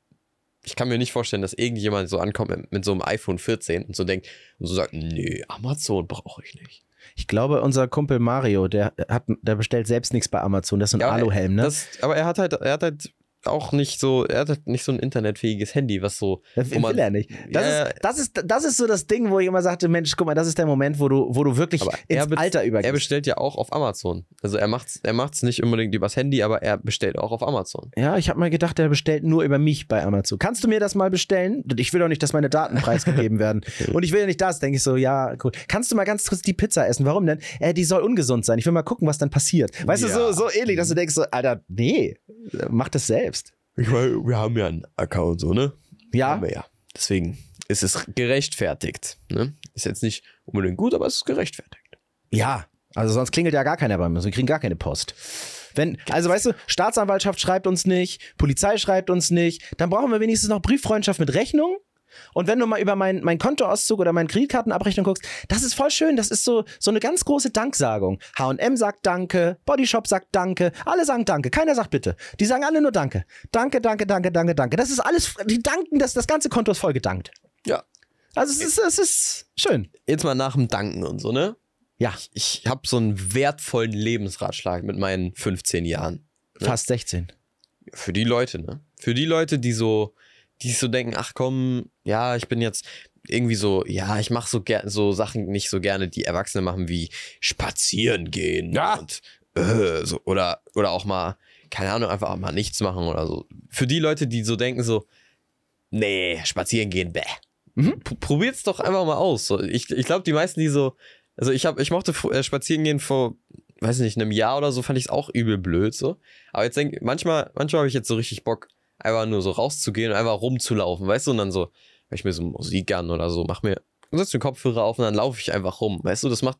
[SPEAKER 1] ich kann mir nicht vorstellen, dass irgendjemand so ankommt mit, mit so einem iPhone 14 und so denkt und so sagt, nee, Amazon brauche ich nicht.
[SPEAKER 2] Ich glaube, unser Kumpel Mario, der, hat, der bestellt selbst nichts bei Amazon. Das ist ein
[SPEAKER 1] Ja,
[SPEAKER 2] Aluhelm, ne?
[SPEAKER 1] Das, aber er hat halt, er hat halt auch nicht so, er hat nicht so ein internetfähiges Handy, was so,
[SPEAKER 2] Das
[SPEAKER 1] wo man-
[SPEAKER 2] will er nicht. Das,
[SPEAKER 1] Ja,
[SPEAKER 2] ist, das, ist, das ist so das Ding, wo ich immer sagte, Mensch, guck mal, das ist der Moment, wo du, wo du wirklich ins
[SPEAKER 1] er
[SPEAKER 2] Alter
[SPEAKER 1] Er
[SPEAKER 2] übergehst.
[SPEAKER 1] bestellt ja auch auf Amazon. Also er macht's, er macht's nicht unbedingt übers Handy, aber er bestellt auch auf Amazon.
[SPEAKER 2] Ja, ich habe mal gedacht, der bestellt nur über mich bei Amazon. Kannst du mir das mal bestellen? Ich will doch nicht, dass meine Daten preisgegeben werden. Und ich will ja nicht das. Denke ich so, ja, cool. Kannst du mal ganz kurz die Pizza essen? Warum denn? Äh, die soll ungesund sein. Ich will mal gucken, was dann passiert. Weißt du,
[SPEAKER 1] Ja.
[SPEAKER 2] so, so ähnlich, dass du denkst so, Alter, nee, mach das selbst.
[SPEAKER 1] Ich meine, wir haben ja einen Account, so, ne?
[SPEAKER 2] Ja,
[SPEAKER 1] Haben wir ja. Deswegen ist es gerechtfertigt. Ne? Ist jetzt nicht unbedingt gut, aber es ist gerechtfertigt.
[SPEAKER 2] Ja, also sonst klingelt ja gar keiner bei uns. Wir kriegen gar keine Post. Wenn, also weißt du, Staatsanwaltschaft schreibt uns nicht, Polizei schreibt uns nicht, dann brauchen wir wenigstens noch Brieffreundschaft mit Rechnung. Und wenn du mal über mein, mein Kontoauszug oder meine Kreditkartenabrechnung guckst, das ist voll schön. Das ist so, so eine ganz große Danksagung. HM sagt Danke, Bodyshop sagt Danke, alle sagen Danke. Keiner sagt Bitte. Die sagen alle nur Danke. Danke, danke, danke, danke, danke. Das ist alles, die danken, das, das ganze Konto ist voll gedankt.
[SPEAKER 1] Ja.
[SPEAKER 2] Also es ist, es ist schön.
[SPEAKER 1] Jetzt mal nach dem Danken und so, ne?
[SPEAKER 2] Ja,
[SPEAKER 1] Ich habe so einen wertvollen Lebensratschlag mit meinen 15 Jahren.
[SPEAKER 2] fast 16.
[SPEAKER 1] Für die Leute, ne? Für die Leute, die so, die so denken, ach komm, ja, ich bin jetzt irgendwie so, ja, ich mache so so Sachen nicht so gerne, die Erwachsene machen, wie spazieren gehen
[SPEAKER 2] Ja.
[SPEAKER 1] und äh, so oder oder auch mal, keine Ahnung, einfach auch mal nichts machen oder so. Für die Leute, die so denken, so, nee, spazieren gehen, bäh.
[SPEAKER 2] Mhm.
[SPEAKER 1] Probiert's doch einfach mal aus. So, ich ich glaube, die meisten, die so, also ich habe, ich mochte äh, spazieren gehen vor, weiß nicht, einem Jahr oder so, fand ich es auch übel blöd so. Aber jetzt denke manchmal, manchmal habe ich jetzt so richtig Bock, einfach nur so rauszugehen und einfach rumzulaufen, weißt du, und dann so, hör ich mir so Musik an oder so, mach mir, setz mir Kopfhörer auf und dann laufe ich einfach rum, weißt du, das macht,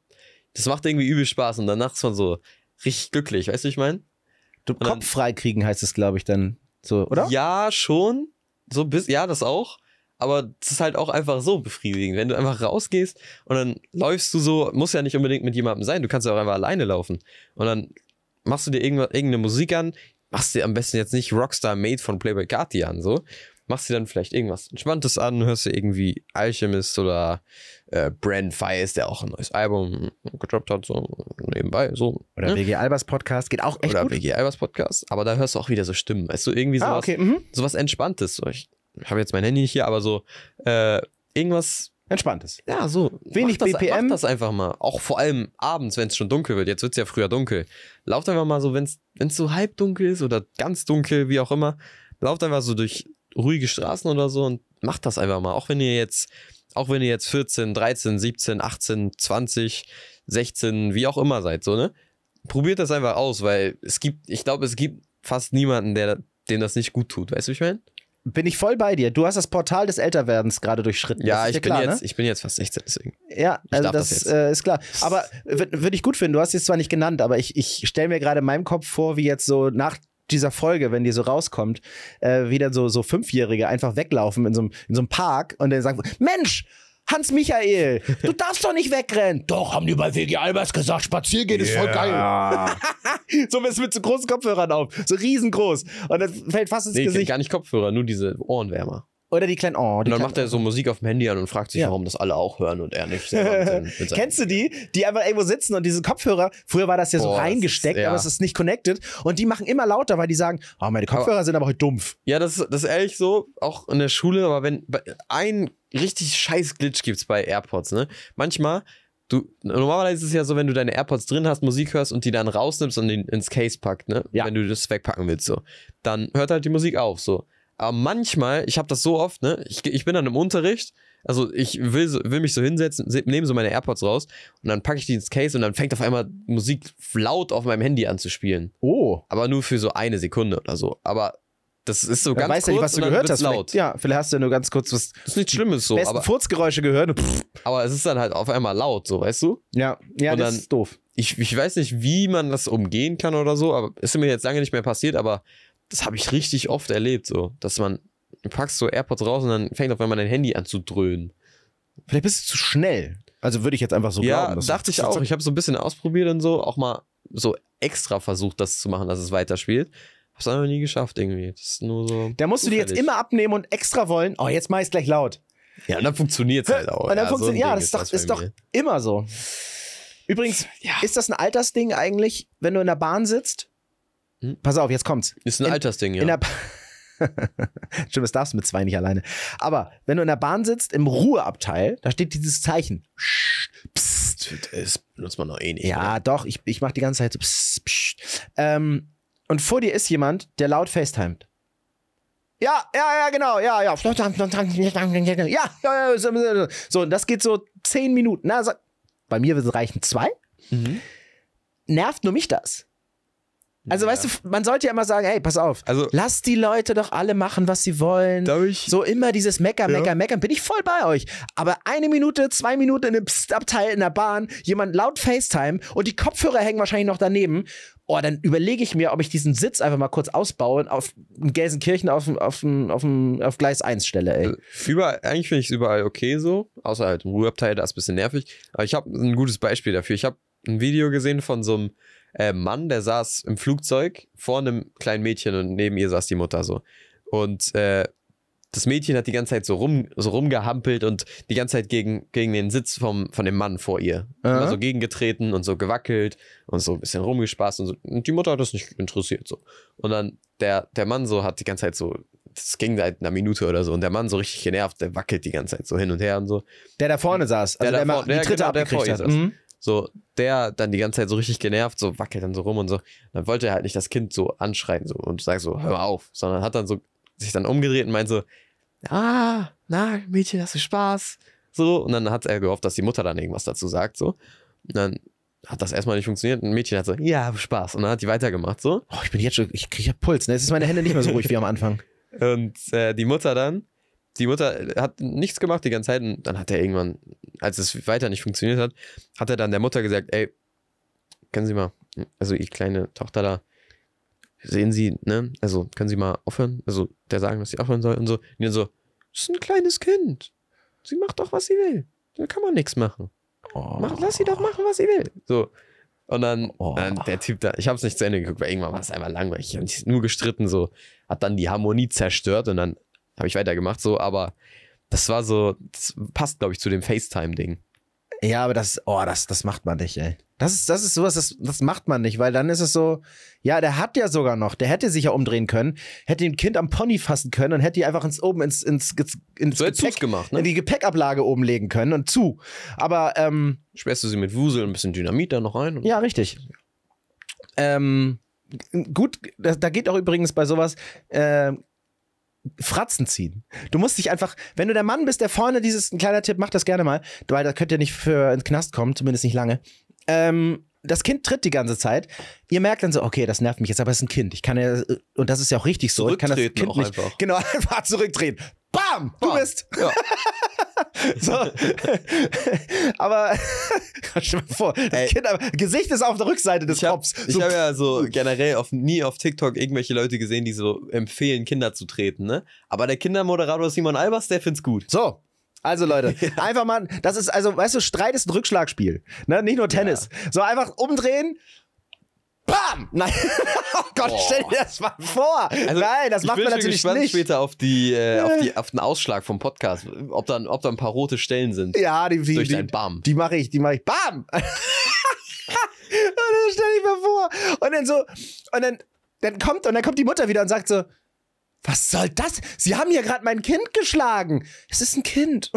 [SPEAKER 1] das macht irgendwie übel Spaß und danach ist man so richtig glücklich, weißt du, ich meine?
[SPEAKER 2] Du,
[SPEAKER 1] dann-
[SPEAKER 2] Kopf frei kriegen heißt es, glaube ich, dann so, oder?
[SPEAKER 1] Ja, schon. So bis, ja, das auch. Aber es ist halt auch einfach so befriedigend, wenn du einfach rausgehst und dann läufst du so, muss ja nicht unbedingt mit jemandem sein, du kannst ja auch einfach alleine laufen. Und dann machst du dir irgendeine Musik an, machst dir am besten jetzt nicht Rockstar Made von Playboy Carti an, so. Machst dir dann vielleicht irgendwas Entspanntes an, hörst dir irgendwie Alchemist oder äh, Brand Fires, der auch ein neues Album gedroppt hat, so nebenbei, so.
[SPEAKER 2] Oder
[SPEAKER 1] ne?
[SPEAKER 2] WG Albers Podcast geht auch echt
[SPEAKER 1] Oder
[SPEAKER 2] gut.
[SPEAKER 1] WG Albers Podcast, aber da hörst du auch wieder so Stimmen, weißt du, irgendwie sowas
[SPEAKER 2] Ah, okay. Mhm.
[SPEAKER 1] sowas Entspanntes. So, ich habe jetzt mein Handy nicht hier, aber so äh, irgendwas,
[SPEAKER 2] Entspanntes.
[SPEAKER 1] ja, so.
[SPEAKER 2] Wenig
[SPEAKER 1] mach das,
[SPEAKER 2] BPM.
[SPEAKER 1] Mach das einfach mal. Auch vor allem abends, wenn es schon dunkel wird. Jetzt wird es ja früher dunkel. Lauft einfach mal so, wenn es so halb dunkel ist oder ganz dunkel, wie auch immer. Lauft einfach so durch ruhige Straßen oder so und macht das einfach mal. Auch wenn ihr jetzt, auch wenn ihr jetzt 14, 13, 17, 18, 20, 16, wie auch immer seid, so, ne? Probiert das einfach aus, weil es gibt, ich glaube, es gibt fast niemanden, der dem das nicht gut tut. Weißt du, wie ich meine?
[SPEAKER 2] Bin ich voll bei dir. Du hast das Portal des Älterwerdens gerade durchschritten.
[SPEAKER 1] Ja, ich,
[SPEAKER 2] dir
[SPEAKER 1] bin
[SPEAKER 2] klar,
[SPEAKER 1] jetzt,
[SPEAKER 2] Ne?
[SPEAKER 1] ich bin jetzt fast 16, deswegen.
[SPEAKER 2] Ja, also das,
[SPEAKER 1] das
[SPEAKER 2] äh, ist klar. Aber würde ich gut finden. Du hast es zwar nicht genannt, aber ich, ich stelle mir gerade in meinem Kopf vor, wie jetzt so nach dieser Folge, wenn die so rauskommt, äh, wieder so, so Fünfjährige einfach weglaufen in so, einem- in so einem Park und dann sagen, Mensch, Hans-Michael, du darfst doch nicht wegrennen. Doch, haben die bei WG Albers gesagt, spazieren gehen ist voll geil. so mit, mit so großen Kopfhörern auf, so riesengroß. Und dann fällt fast ins
[SPEAKER 1] Nee,
[SPEAKER 2] Gesicht.
[SPEAKER 1] gar nicht Kopfhörer, nur diese Ohrenwärmer.
[SPEAKER 2] Oder die kleinen, oh, die
[SPEAKER 1] Und dann macht er so Musik auf dem Handy an und fragt sich,
[SPEAKER 2] Ja.
[SPEAKER 1] warum das alle auch hören und er nicht.
[SPEAKER 2] Kennst du die, die einfach irgendwo sitzen und diese Kopfhörer, früher war das ja so
[SPEAKER 1] Boah, das
[SPEAKER 2] reingesteckt,
[SPEAKER 1] ist- ja.
[SPEAKER 2] aber es ist nicht connected und die machen immer lauter, weil die sagen, oh, meine Kopfhörer sind aber heute dumpf.
[SPEAKER 1] Ja, das, ist- das ist ehrlich so, auch in der Schule, aber wenn bei- ein richtig scheiß Glitch gibt's bei AirPods, ne? Manchmal, du, normalerweise ist es ja so, wenn du deine AirPods drin hast, Musik hörst und die dann rausnimmst und in, ins Case packt, ne?
[SPEAKER 2] Ja.
[SPEAKER 1] Wenn du das wegpacken willst, so. Dann hört halt die Musik auf, so. Aber manchmal, ich habe das so oft, ne? Ich, ich bin dann im Unterricht, also ich will, will mich so hinsetzen, se- nehme so meine AirPods raus und dann packe ich die ins Case und dann fängt auf einmal Musik laut auf meinem Handy an zu spielen.
[SPEAKER 2] Oh.
[SPEAKER 1] Aber nur für so eine Sekunde oder so. Aber das ist so
[SPEAKER 2] Dann
[SPEAKER 1] ganz
[SPEAKER 2] weißt du
[SPEAKER 1] kurz
[SPEAKER 2] nicht, was du gehört hast.
[SPEAKER 1] laut.
[SPEAKER 2] Vielleicht, ja, vielleicht hast du ja nur ganz kurz was
[SPEAKER 1] Das ist nichts Schlimmes so,
[SPEAKER 2] besten
[SPEAKER 1] aber,
[SPEAKER 2] Furzgeräusche gehört. pff.
[SPEAKER 1] aber es ist dann halt auf einmal laut, so, weißt du?
[SPEAKER 2] Ja, ja,
[SPEAKER 1] Und
[SPEAKER 2] das
[SPEAKER 1] dann-
[SPEAKER 2] ist doof.
[SPEAKER 1] Ich, ich weiß nicht, wie man das umgehen kann oder so, aber ist mir jetzt lange nicht mehr passiert, aber das habe ich richtig oft erlebt, so, dass man, packst so AirPods raus und dann fängt auf einmal dein Handy an zu dröhnen.
[SPEAKER 2] Vielleicht bist du zu schnell. Also würde ich jetzt einfach so
[SPEAKER 1] ja,
[SPEAKER 2] glauben. dass
[SPEAKER 1] dachte ich auch. Ich habe so ein bisschen ausprobiert und so, auch mal so extra versucht, das zu machen, dass es weiterspielt. Hab's aber nie geschafft irgendwie. Das ist nur so.
[SPEAKER 2] Da musst du die jetzt immer abnehmen und extra wollen. Oh, jetzt mach ich's gleich laut.
[SPEAKER 1] Ja, und dann funktioniert's halt auch.
[SPEAKER 2] Und dann
[SPEAKER 1] ja, so
[SPEAKER 2] funktioniert, ja,
[SPEAKER 1] Ding
[SPEAKER 2] das ist doch,
[SPEAKER 1] das
[SPEAKER 2] ist doch immer so. Übrigens,
[SPEAKER 1] Ja.
[SPEAKER 2] ist das ein Altersding eigentlich, wenn du in der Bahn sitzt?
[SPEAKER 1] Hm?
[SPEAKER 2] Pass auf, jetzt kommt's.
[SPEAKER 1] Ist ein
[SPEAKER 2] in-
[SPEAKER 1] Altersding, ja.
[SPEAKER 2] In der Stimmt, das darfst du mit zwei nicht alleine. Aber wenn du in der Bahn sitzt, im Ruheabteil, da steht dieses Zeichen. Psst.
[SPEAKER 1] Das benutzt man noch eh nicht.
[SPEAKER 2] Ja,
[SPEAKER 1] oder?
[SPEAKER 2] doch, ich, ich mach die ganze Zeit so. Psst, psst. Ähm, und vor dir ist jemand, der laut FaceTimet. Ja, ja, ja, genau, ja, ja. Ja, ja, ja. so- und das geht so zehn Minuten. Na, so, bei mir wird es reichen zwei.
[SPEAKER 1] Mhm.
[SPEAKER 2] Nervt nur mich das. Also,
[SPEAKER 1] Ja.
[SPEAKER 2] weißt du, man sollte ja immer sagen, hey, pass auf,
[SPEAKER 1] Also-
[SPEAKER 2] lass die Leute doch alle machen, was sie wollen.
[SPEAKER 1] Ich?
[SPEAKER 2] So immer dieses Mecker,
[SPEAKER 1] Ja.
[SPEAKER 2] Mecker, Meckern, bin ich voll bei euch. Aber eine Minute, zwei Minuten in einem Psst-Abteil in der Bahn, jemand laut FaceTime und die Kopfhörer hängen wahrscheinlich noch daneben. Oh, dann überlege ich mir, ob ich diesen Sitz einfach mal kurz ausbaue und auf Gelsenkirchen auf, auf, auf, auf, auf Gleis 1 stelle, ey.
[SPEAKER 1] Überall, eigentlich finde ich es überall okay so, außer halt im Ruheabteil, da ist ein bisschen nervig. Aber ich habe ein gutes Beispiel dafür. Ich habe ein Video gesehen von so einem äh, Mann, der saß im Flugzeug vor einem kleinen Mädchen und neben ihr saß die Mutter so. Und äh, das Mädchen hat die ganze Zeit so, rum, so rumgehampelt und die ganze Zeit gegen, gegen den Sitz vom, von dem Mann vor ihr. Immer so gegengetreten und so gewackelt und so ein bisschen rumgespaßt und so. Und die Mutter hat das nicht interessiert so. Und dann der, der Mann so hat die ganze Zeit so, das ging seit einer Minute oder so und der Mann so richtig genervt, der wackelt die ganze Zeit so hin und her und so.
[SPEAKER 2] Der da vorne saß, also
[SPEAKER 1] Der
[SPEAKER 2] der,
[SPEAKER 1] da
[SPEAKER 2] mal
[SPEAKER 1] vorne-
[SPEAKER 2] die
[SPEAKER 1] ja,
[SPEAKER 2] dritte
[SPEAKER 1] genau, der
[SPEAKER 2] abgekriegt
[SPEAKER 1] vor
[SPEAKER 2] hat. Mhm.
[SPEAKER 1] So, der dann die ganze Zeit so richtig genervt, so wackelt dann so rum und so. Dann wollte er halt nicht das Kind so anschreien so und sagt so, hör auf, sondern hat dann so sich dann umgedreht und meint so, ah, na, Mädchen, hast du Spaß? So, und dann hat er gehofft, dass die Mutter dann irgendwas dazu sagt, so. Und dann hat das erstmal nicht funktioniert. Ein Mädchen hat so, ja, hab Spaß. Und dann hat die weitergemacht, so.
[SPEAKER 2] Oh, ich bin jetzt schon, ich kriege Puls, ne? Jetzt ist meine Hände nicht mehr so ruhig wie am Anfang.
[SPEAKER 1] Und äh, die Mutter dann, die Mutter hat nichts gemacht die ganze Zeit und dann hat er irgendwann, als es weiter nicht funktioniert hat, hat er dann der Mutter gesagt, ey, können Sie mal, also die kleine Tochter da, sehen Sie, ne, also können Sie mal aufhören, also der sagen, dass sie aufhören soll und so. Und dann so, das ist ein kleines Kind, sie macht doch, was sie will, da kann man nichts machen.
[SPEAKER 2] Oh.
[SPEAKER 1] Mach, lass sie doch machen, was sie will. So. Und dann,
[SPEAKER 2] Oh.
[SPEAKER 1] dann der Typ da, ich habe es nicht zu Ende geguckt, weil irgendwann war es einfach langweilig. Und die nur gestritten, so, hat dann die Harmonie zerstört und dann habe ich weitergemacht, so, aber das war so, das passt, glaube ich, zu dem FaceTime-Ding.
[SPEAKER 2] Ja, aber das, oh, das, das macht man nicht, ey. Das ist, das ist sowas, das, das macht man nicht, weil dann ist es so, ja, der hat ja sogar noch, der hätte sich ja umdrehen können, hätte dem Kind am Pony fassen können und hätte die einfach ins oben ins, ins, ins, ins
[SPEAKER 1] So
[SPEAKER 2] Gepäck,
[SPEAKER 1] gemacht,
[SPEAKER 2] in
[SPEAKER 1] ne?
[SPEAKER 2] die Gepäckablage oben legen können und zu. Aber, ähm,
[SPEAKER 1] Sperrst du sie mit Wusel ein bisschen Dynamit da noch rein?
[SPEAKER 2] Ja, richtig. Ähm, gut, da, da geht auch übrigens bei sowas, äh, Fratzen ziehen. Du musst dich einfach, wenn du der Mann bist, der vorne dieses, ein kleiner Tipp, mach das gerne mal, weil da könnt ihr nicht für ins Knast kommen, zumindest nicht lange. Ähm, das Kind tritt die ganze Zeit. Ihr merkt dann so, okay, das nervt mich jetzt, aber es ist ein Kind. Ich kann ja, und das ist ja auch richtig so. Ich kann das Kind
[SPEAKER 1] auch
[SPEAKER 2] nicht,
[SPEAKER 1] einfach.
[SPEAKER 2] Genau, einfach zurücktreten. Bam! Du
[SPEAKER 1] Bam.
[SPEAKER 2] bist.
[SPEAKER 1] Ja.
[SPEAKER 2] So. aber stell dir mal vor, das
[SPEAKER 1] Ey.
[SPEAKER 2] kind, Gesicht ist auf der Rückseite des
[SPEAKER 1] Ich
[SPEAKER 2] Kopfs.
[SPEAKER 1] ich
[SPEAKER 2] So,
[SPEAKER 1] hab ja so generell auf, nie auf TikTok irgendwelche Leute gesehen, die so empfehlen, Kinder zu treten, ne? Aber der Kindermoderator Simon Albers, der find's gut.
[SPEAKER 2] So. Also Leute, einfach mal, das ist also, weißt du, Streit ist ein Rückschlagspiel, ne? Nicht nur Tennis. So einfach umdrehen. Bam! Nein. Oh Gott,
[SPEAKER 1] Boah.
[SPEAKER 2] stell dir das mal vor. Nein, das macht man natürlich
[SPEAKER 1] gespannt
[SPEAKER 2] nicht.
[SPEAKER 1] später auf die, äh, auf die, auf den Ausschlag vom Podcast, ob da, ob ein paar rote Stellen sind.
[SPEAKER 2] Ja, die, die,
[SPEAKER 1] durch
[SPEAKER 2] die,
[SPEAKER 1] dein Bam.
[SPEAKER 2] die mache ich, die mache ich. Bam! und dann stell ich mir vor. Und dann so, und dann, dann kommt, und dann kommt die Mutter wieder und sagt so, was soll das? Sie haben hier gerade mein Kind geschlagen. Es ist ein Kind.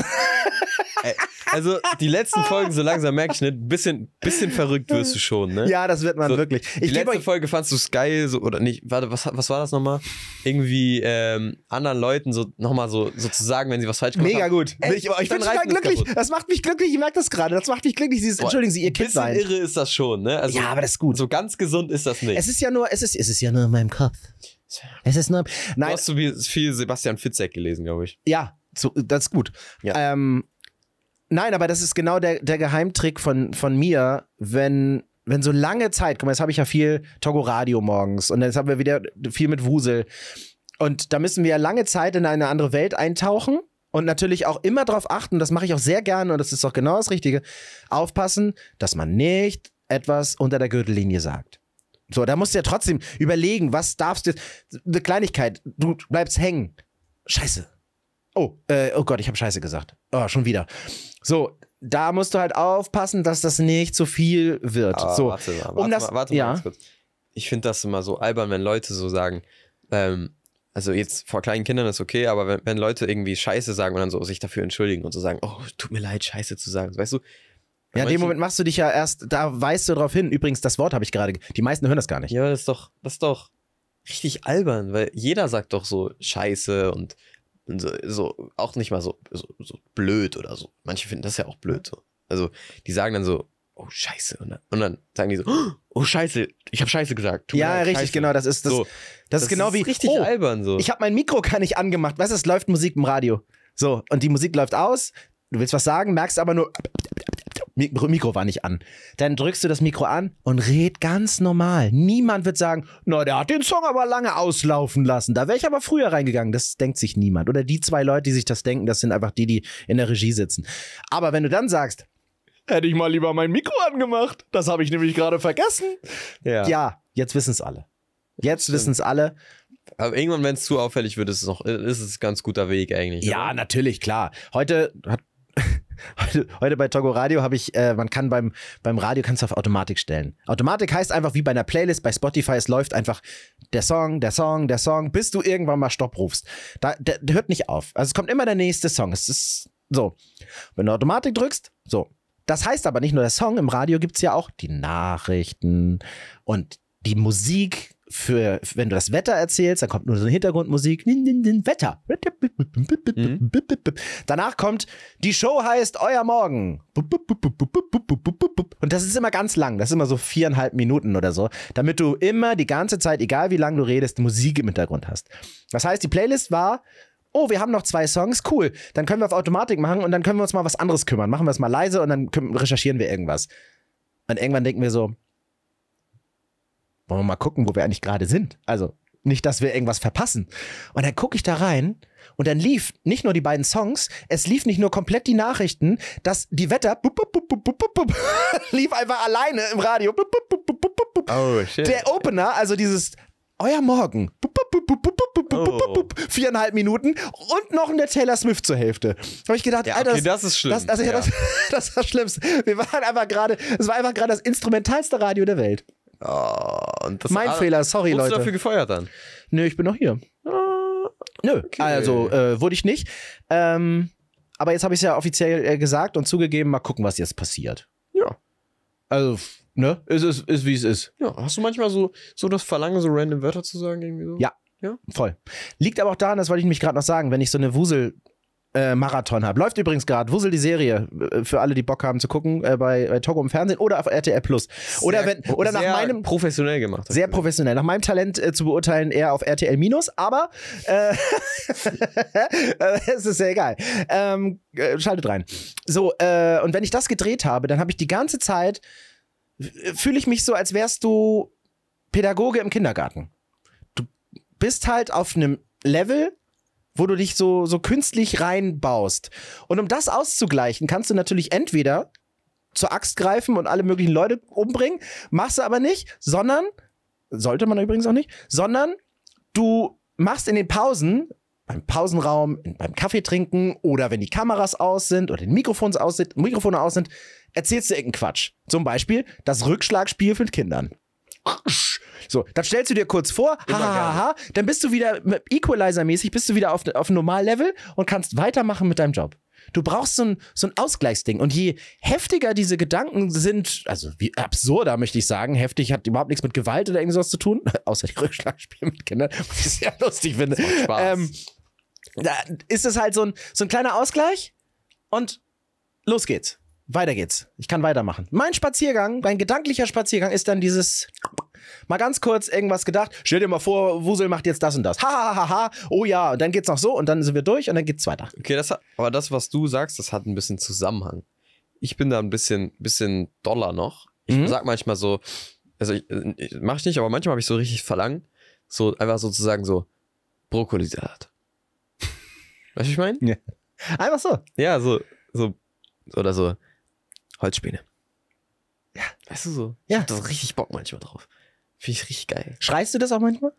[SPEAKER 1] Ey, also die letzten Folgen, so langsam merke ich, ne, bisschen, bisschen verrückt wirst du schon, ne?
[SPEAKER 2] Ja, das wird man
[SPEAKER 1] So,
[SPEAKER 2] wirklich.
[SPEAKER 1] Die
[SPEAKER 2] Ich gebe
[SPEAKER 1] letzte
[SPEAKER 2] euch.
[SPEAKER 1] Folge fandst du es geil, so, oder nicht? Warte, was, was war das nochmal? Irgendwie ähm, anderen Leuten so nochmal so, so zu sagen, wenn sie was falsch gemacht
[SPEAKER 2] Mega
[SPEAKER 1] haben.
[SPEAKER 2] gut.
[SPEAKER 1] Ey,
[SPEAKER 2] ich ich bin total glücklich.
[SPEAKER 1] kaputt.
[SPEAKER 2] Das macht mich glücklich. Ich merke das gerade. Das macht mich glücklich. Dieses,
[SPEAKER 1] Boah,
[SPEAKER 2] entschuldigen Sie, Ihr Kind
[SPEAKER 1] Bisschen
[SPEAKER 2] sein.
[SPEAKER 1] irre ist das schon, ne? Also,
[SPEAKER 2] Ja, aber das ist gut.
[SPEAKER 1] So ganz gesund ist das nicht.
[SPEAKER 2] Es ist ja nur, es ist, es ist ja nur in meinem Kopf. Es ist nur.
[SPEAKER 1] du
[SPEAKER 2] Nein,
[SPEAKER 1] hast so viel, viel Sebastian Fitzek gelesen, glaube ich.
[SPEAKER 2] Ja, so, das ist gut.
[SPEAKER 1] Ja.
[SPEAKER 2] Ähm, nein, aber das ist genau der, der Geheimtrick von, von mir, wenn, wenn so lange Zeit, guck mal, jetzt habe ich ja viel Togo Radio morgens und jetzt haben wir wieder viel mit Wusel. Und da müssen wir ja lange Zeit in eine andere Welt eintauchen und natürlich auch immer darauf achten, das mache ich auch sehr gerne und das ist auch genau das Richtige, aufpassen, dass man nicht etwas unter der Gürtellinie sagt. So, da musst du ja trotzdem überlegen, was darfst du. Eine Kleinigkeit, du bleibst hängen. Scheiße. Oh, äh, oh Gott, ich habe Scheiße gesagt. Oh, schon wieder. So, da musst du halt aufpassen, dass das nicht zu viel wird.
[SPEAKER 1] Aber
[SPEAKER 2] so,
[SPEAKER 1] warte mal, warte
[SPEAKER 2] um das-
[SPEAKER 1] mal, warte
[SPEAKER 2] ja.
[SPEAKER 1] mal ganz kurz. Ich finde das immer so albern, wenn Leute so sagen, ähm, also jetzt vor kleinen Kindern ist okay, aber wenn, wenn Leute irgendwie Scheiße sagen und dann so sich dafür entschuldigen und so sagen, oh, tut mir leid, Scheiße zu sagen. Weißt du?
[SPEAKER 2] Ja, in dem Moment machst du dich ja erst, da weißt du drauf hin. Übrigens, das Wort habe ich gerade. Die meisten hören das gar nicht.
[SPEAKER 1] Ja, das ist doch, das ist doch richtig albern, weil jeder sagt doch so Scheiße und, und so, so auch nicht mal so, so, so blöd oder so. Manche finden das ja auch blöd so. Also die sagen dann so, oh Scheiße. Und dann, und dann sagen die so, oh Scheiße, ich habe Scheiße gesagt. Mir
[SPEAKER 2] Ja, richtig,
[SPEAKER 1] Scheiße.
[SPEAKER 2] genau. Das ist, das,
[SPEAKER 1] So,
[SPEAKER 2] das ist genau wie.
[SPEAKER 1] richtig
[SPEAKER 2] oh,
[SPEAKER 1] albern so.
[SPEAKER 2] Ich habe mein Mikro gar nicht angemacht. Weißt du, es läuft Musik im Radio. So, und die Musik läuft aus. Du willst was sagen, merkst aber nur, Mikro, war nicht an. Dann drückst du das Mikro an und red ganz normal. Niemand wird sagen, na, der hat den Song aber lange auslaufen lassen. Da wäre ich aber früher reingegangen. Das denkt sich niemand. Oder die zwei Leute, die sich das denken, das sind einfach die, die in der Regie sitzen. Aber wenn du dann sagst, hätte ich mal lieber mein Mikro angemacht. Das habe ich nämlich gerade vergessen.
[SPEAKER 1] ja.
[SPEAKER 2] Ja, jetzt wissen es alle. Jetzt wissen es alle.
[SPEAKER 1] Aber irgendwann, wenn es zu auffällig wird, ist es noch, ist es ein ganz guter Weg eigentlich.
[SPEAKER 2] Ja,
[SPEAKER 1] oder?
[SPEAKER 2] natürlich, klar. Heute hat heute, heute bei Togo Radio habe ich, äh, man kann beim, beim Radio kannst du auf Automatik stellen. Automatik heißt einfach wie bei einer Playlist bei Spotify, es läuft einfach der Song, der Song, der Song, bis du irgendwann mal Stopp rufst. Da, der, der hört nicht auf. Also es kommt immer der nächste Song. Es ist so. Wenn du Automatik drückst, so. Das heißt aber nicht nur der Song, im Radio gibt es ja auch die Nachrichten und die Musik für, wenn du das Wetter erzählst, dann kommt nur so eine Hintergrundmusik. Wetter. Danach kommt, die Show heißt Euer Morgen. Und das ist immer ganz lang. Das ist immer so viereinhalb Minuten oder so. Damit du immer die ganze Zeit, egal wie lange du redest, Musik im Hintergrund hast. Das heißt, die Playlist war, oh, wir haben noch zwei Songs, cool. Dann können wir auf Automatik machen und dann können wir uns mal was anderes kümmern. Machen wir es mal leise und dann recherchieren wir irgendwas. Und irgendwann denken wir so, wollen wir mal gucken, wo wir eigentlich gerade sind. Also nicht, dass wir irgendwas verpassen. Und dann gucke ich da rein und dann lief nicht nur die beiden Songs, es lief nicht nur komplett die Nachrichten, dass die Wetter bup, bup, bup, lief einfach alleine im Radio.
[SPEAKER 1] Oh, shit.
[SPEAKER 2] Der Opener, also dieses euer Morgen. Oh. Viereinhalb Minuten und noch in der Taylor Swift zur Hälfte. Habe ich gedacht,
[SPEAKER 1] ja,
[SPEAKER 2] Alter,
[SPEAKER 1] das, das, ist schlimm.
[SPEAKER 2] Das, also ja. das, das, war das Schlimmste. Wir waren einfach gerade, es war einfach gerade das instrumentalste Radio der Welt.
[SPEAKER 1] Oh, und das
[SPEAKER 2] Mein
[SPEAKER 1] ah,
[SPEAKER 2] Fehler, sorry,
[SPEAKER 1] wurdest
[SPEAKER 2] Leute.
[SPEAKER 1] du dafür gefeuert dann?
[SPEAKER 2] Nö, ich bin noch hier. Nö, also äh, wurde ich nicht. Ähm, aber jetzt habe ich es ja offiziell äh, gesagt und zugegeben, mal gucken, was jetzt passiert.
[SPEAKER 1] Ja.
[SPEAKER 2] Also, ne? Es ist, ist wie es ist.
[SPEAKER 1] Ja, hast du manchmal so, so das Verlangen, so random Wörter zu sagen? Irgendwie so?
[SPEAKER 2] Ja. Voll. Liegt aber auch daran, das wollte ich mich gerade noch sagen, wenn ich so eine Wusel. Äh, Marathon habe. Läuft übrigens gerade. Wusel die Serie. äh, Für alle, die Bock haben zu gucken, äh, bei, bei Togo im Fernsehen oder auf RTL Plus. Oder,
[SPEAKER 1] Sehr-
[SPEAKER 2] wenn, oder nach
[SPEAKER 1] sehr
[SPEAKER 2] meinem.
[SPEAKER 1] professionell gemacht.
[SPEAKER 2] Sehr professionell. Nach meinem Talent äh, zu beurteilen, eher auf RTL Minus, aber äh, es ist ja egal. Ähm, äh, schaltet rein. So, äh, und wenn ich das gedreht habe, dann habe ich die ganze Zeit, äh, fühle ich mich so, als wärst du Pädagoge im Kindergarten. Du bist halt auf einem Level, wo du dich so, so künstlich reinbaust. Und um das auszugleichen, kannst du natürlich entweder zur Axt greifen und alle möglichen Leute umbringen, machst du aber nicht, sondern, sollte man übrigens auch nicht, sondern du machst in den Pausen, beim Pausenraum, beim Kaffee trinken oder wenn die Kameras aus sind oder die Mikrofons aus sind, Mikrofone aus sind, erzählst du irgendeinen Quatsch. Zum Beispiel das Rückschlagspiel mit Kindern. So, dann stellst du dir kurz vor, hahaha, dann bist du wieder Equalizer-mäßig, bist du wieder auf, auf einem Normallevel und kannst weitermachen mit deinem Job. Du brauchst so ein, so ein Ausgleichsding. Und je heftiger diese Gedanken sind, also wie absurder möchte ich sagen, heftig hat überhaupt nichts mit Gewalt oder irgendwas zu tun, außer die Rückschlagspiele mit Kindern, was ich sehr lustig finde.
[SPEAKER 1] Spaß.
[SPEAKER 2] Ähm, da ist es halt so ein, so ein kleiner Ausgleich und los geht's. Weiter geht's. Ich kann weitermachen. Mein Spaziergang, mein gedanklicher Spaziergang ist dann dieses mal ganz kurz irgendwas gedacht. Stell dir mal vor, Wusel macht jetzt das und das. Ha, ha, ha, ha. Oh ja, und dann geht's noch so und dann sind wir durch und dann geht's weiter.
[SPEAKER 1] Okay, das hat, aber das, was du sagst, das hat ein bisschen Zusammenhang. Ich bin da ein bisschen, bisschen doller noch. Ich
[SPEAKER 2] Mhm.
[SPEAKER 1] sag manchmal so, also ich, ich, mach ich nicht, aber manchmal habe ich so richtig Verlangen, so einfach sozusagen so Brokkolisalat. Weißt du, wie ich meine?
[SPEAKER 2] Einfach so.
[SPEAKER 1] Ja, so, so, oder so Holzspäne. Ja. Weißt du so?
[SPEAKER 2] Ja.
[SPEAKER 1] Ich hab da richtig Bock manchmal drauf. Finde ich richtig geil.
[SPEAKER 2] Schreist du das auch manchmal?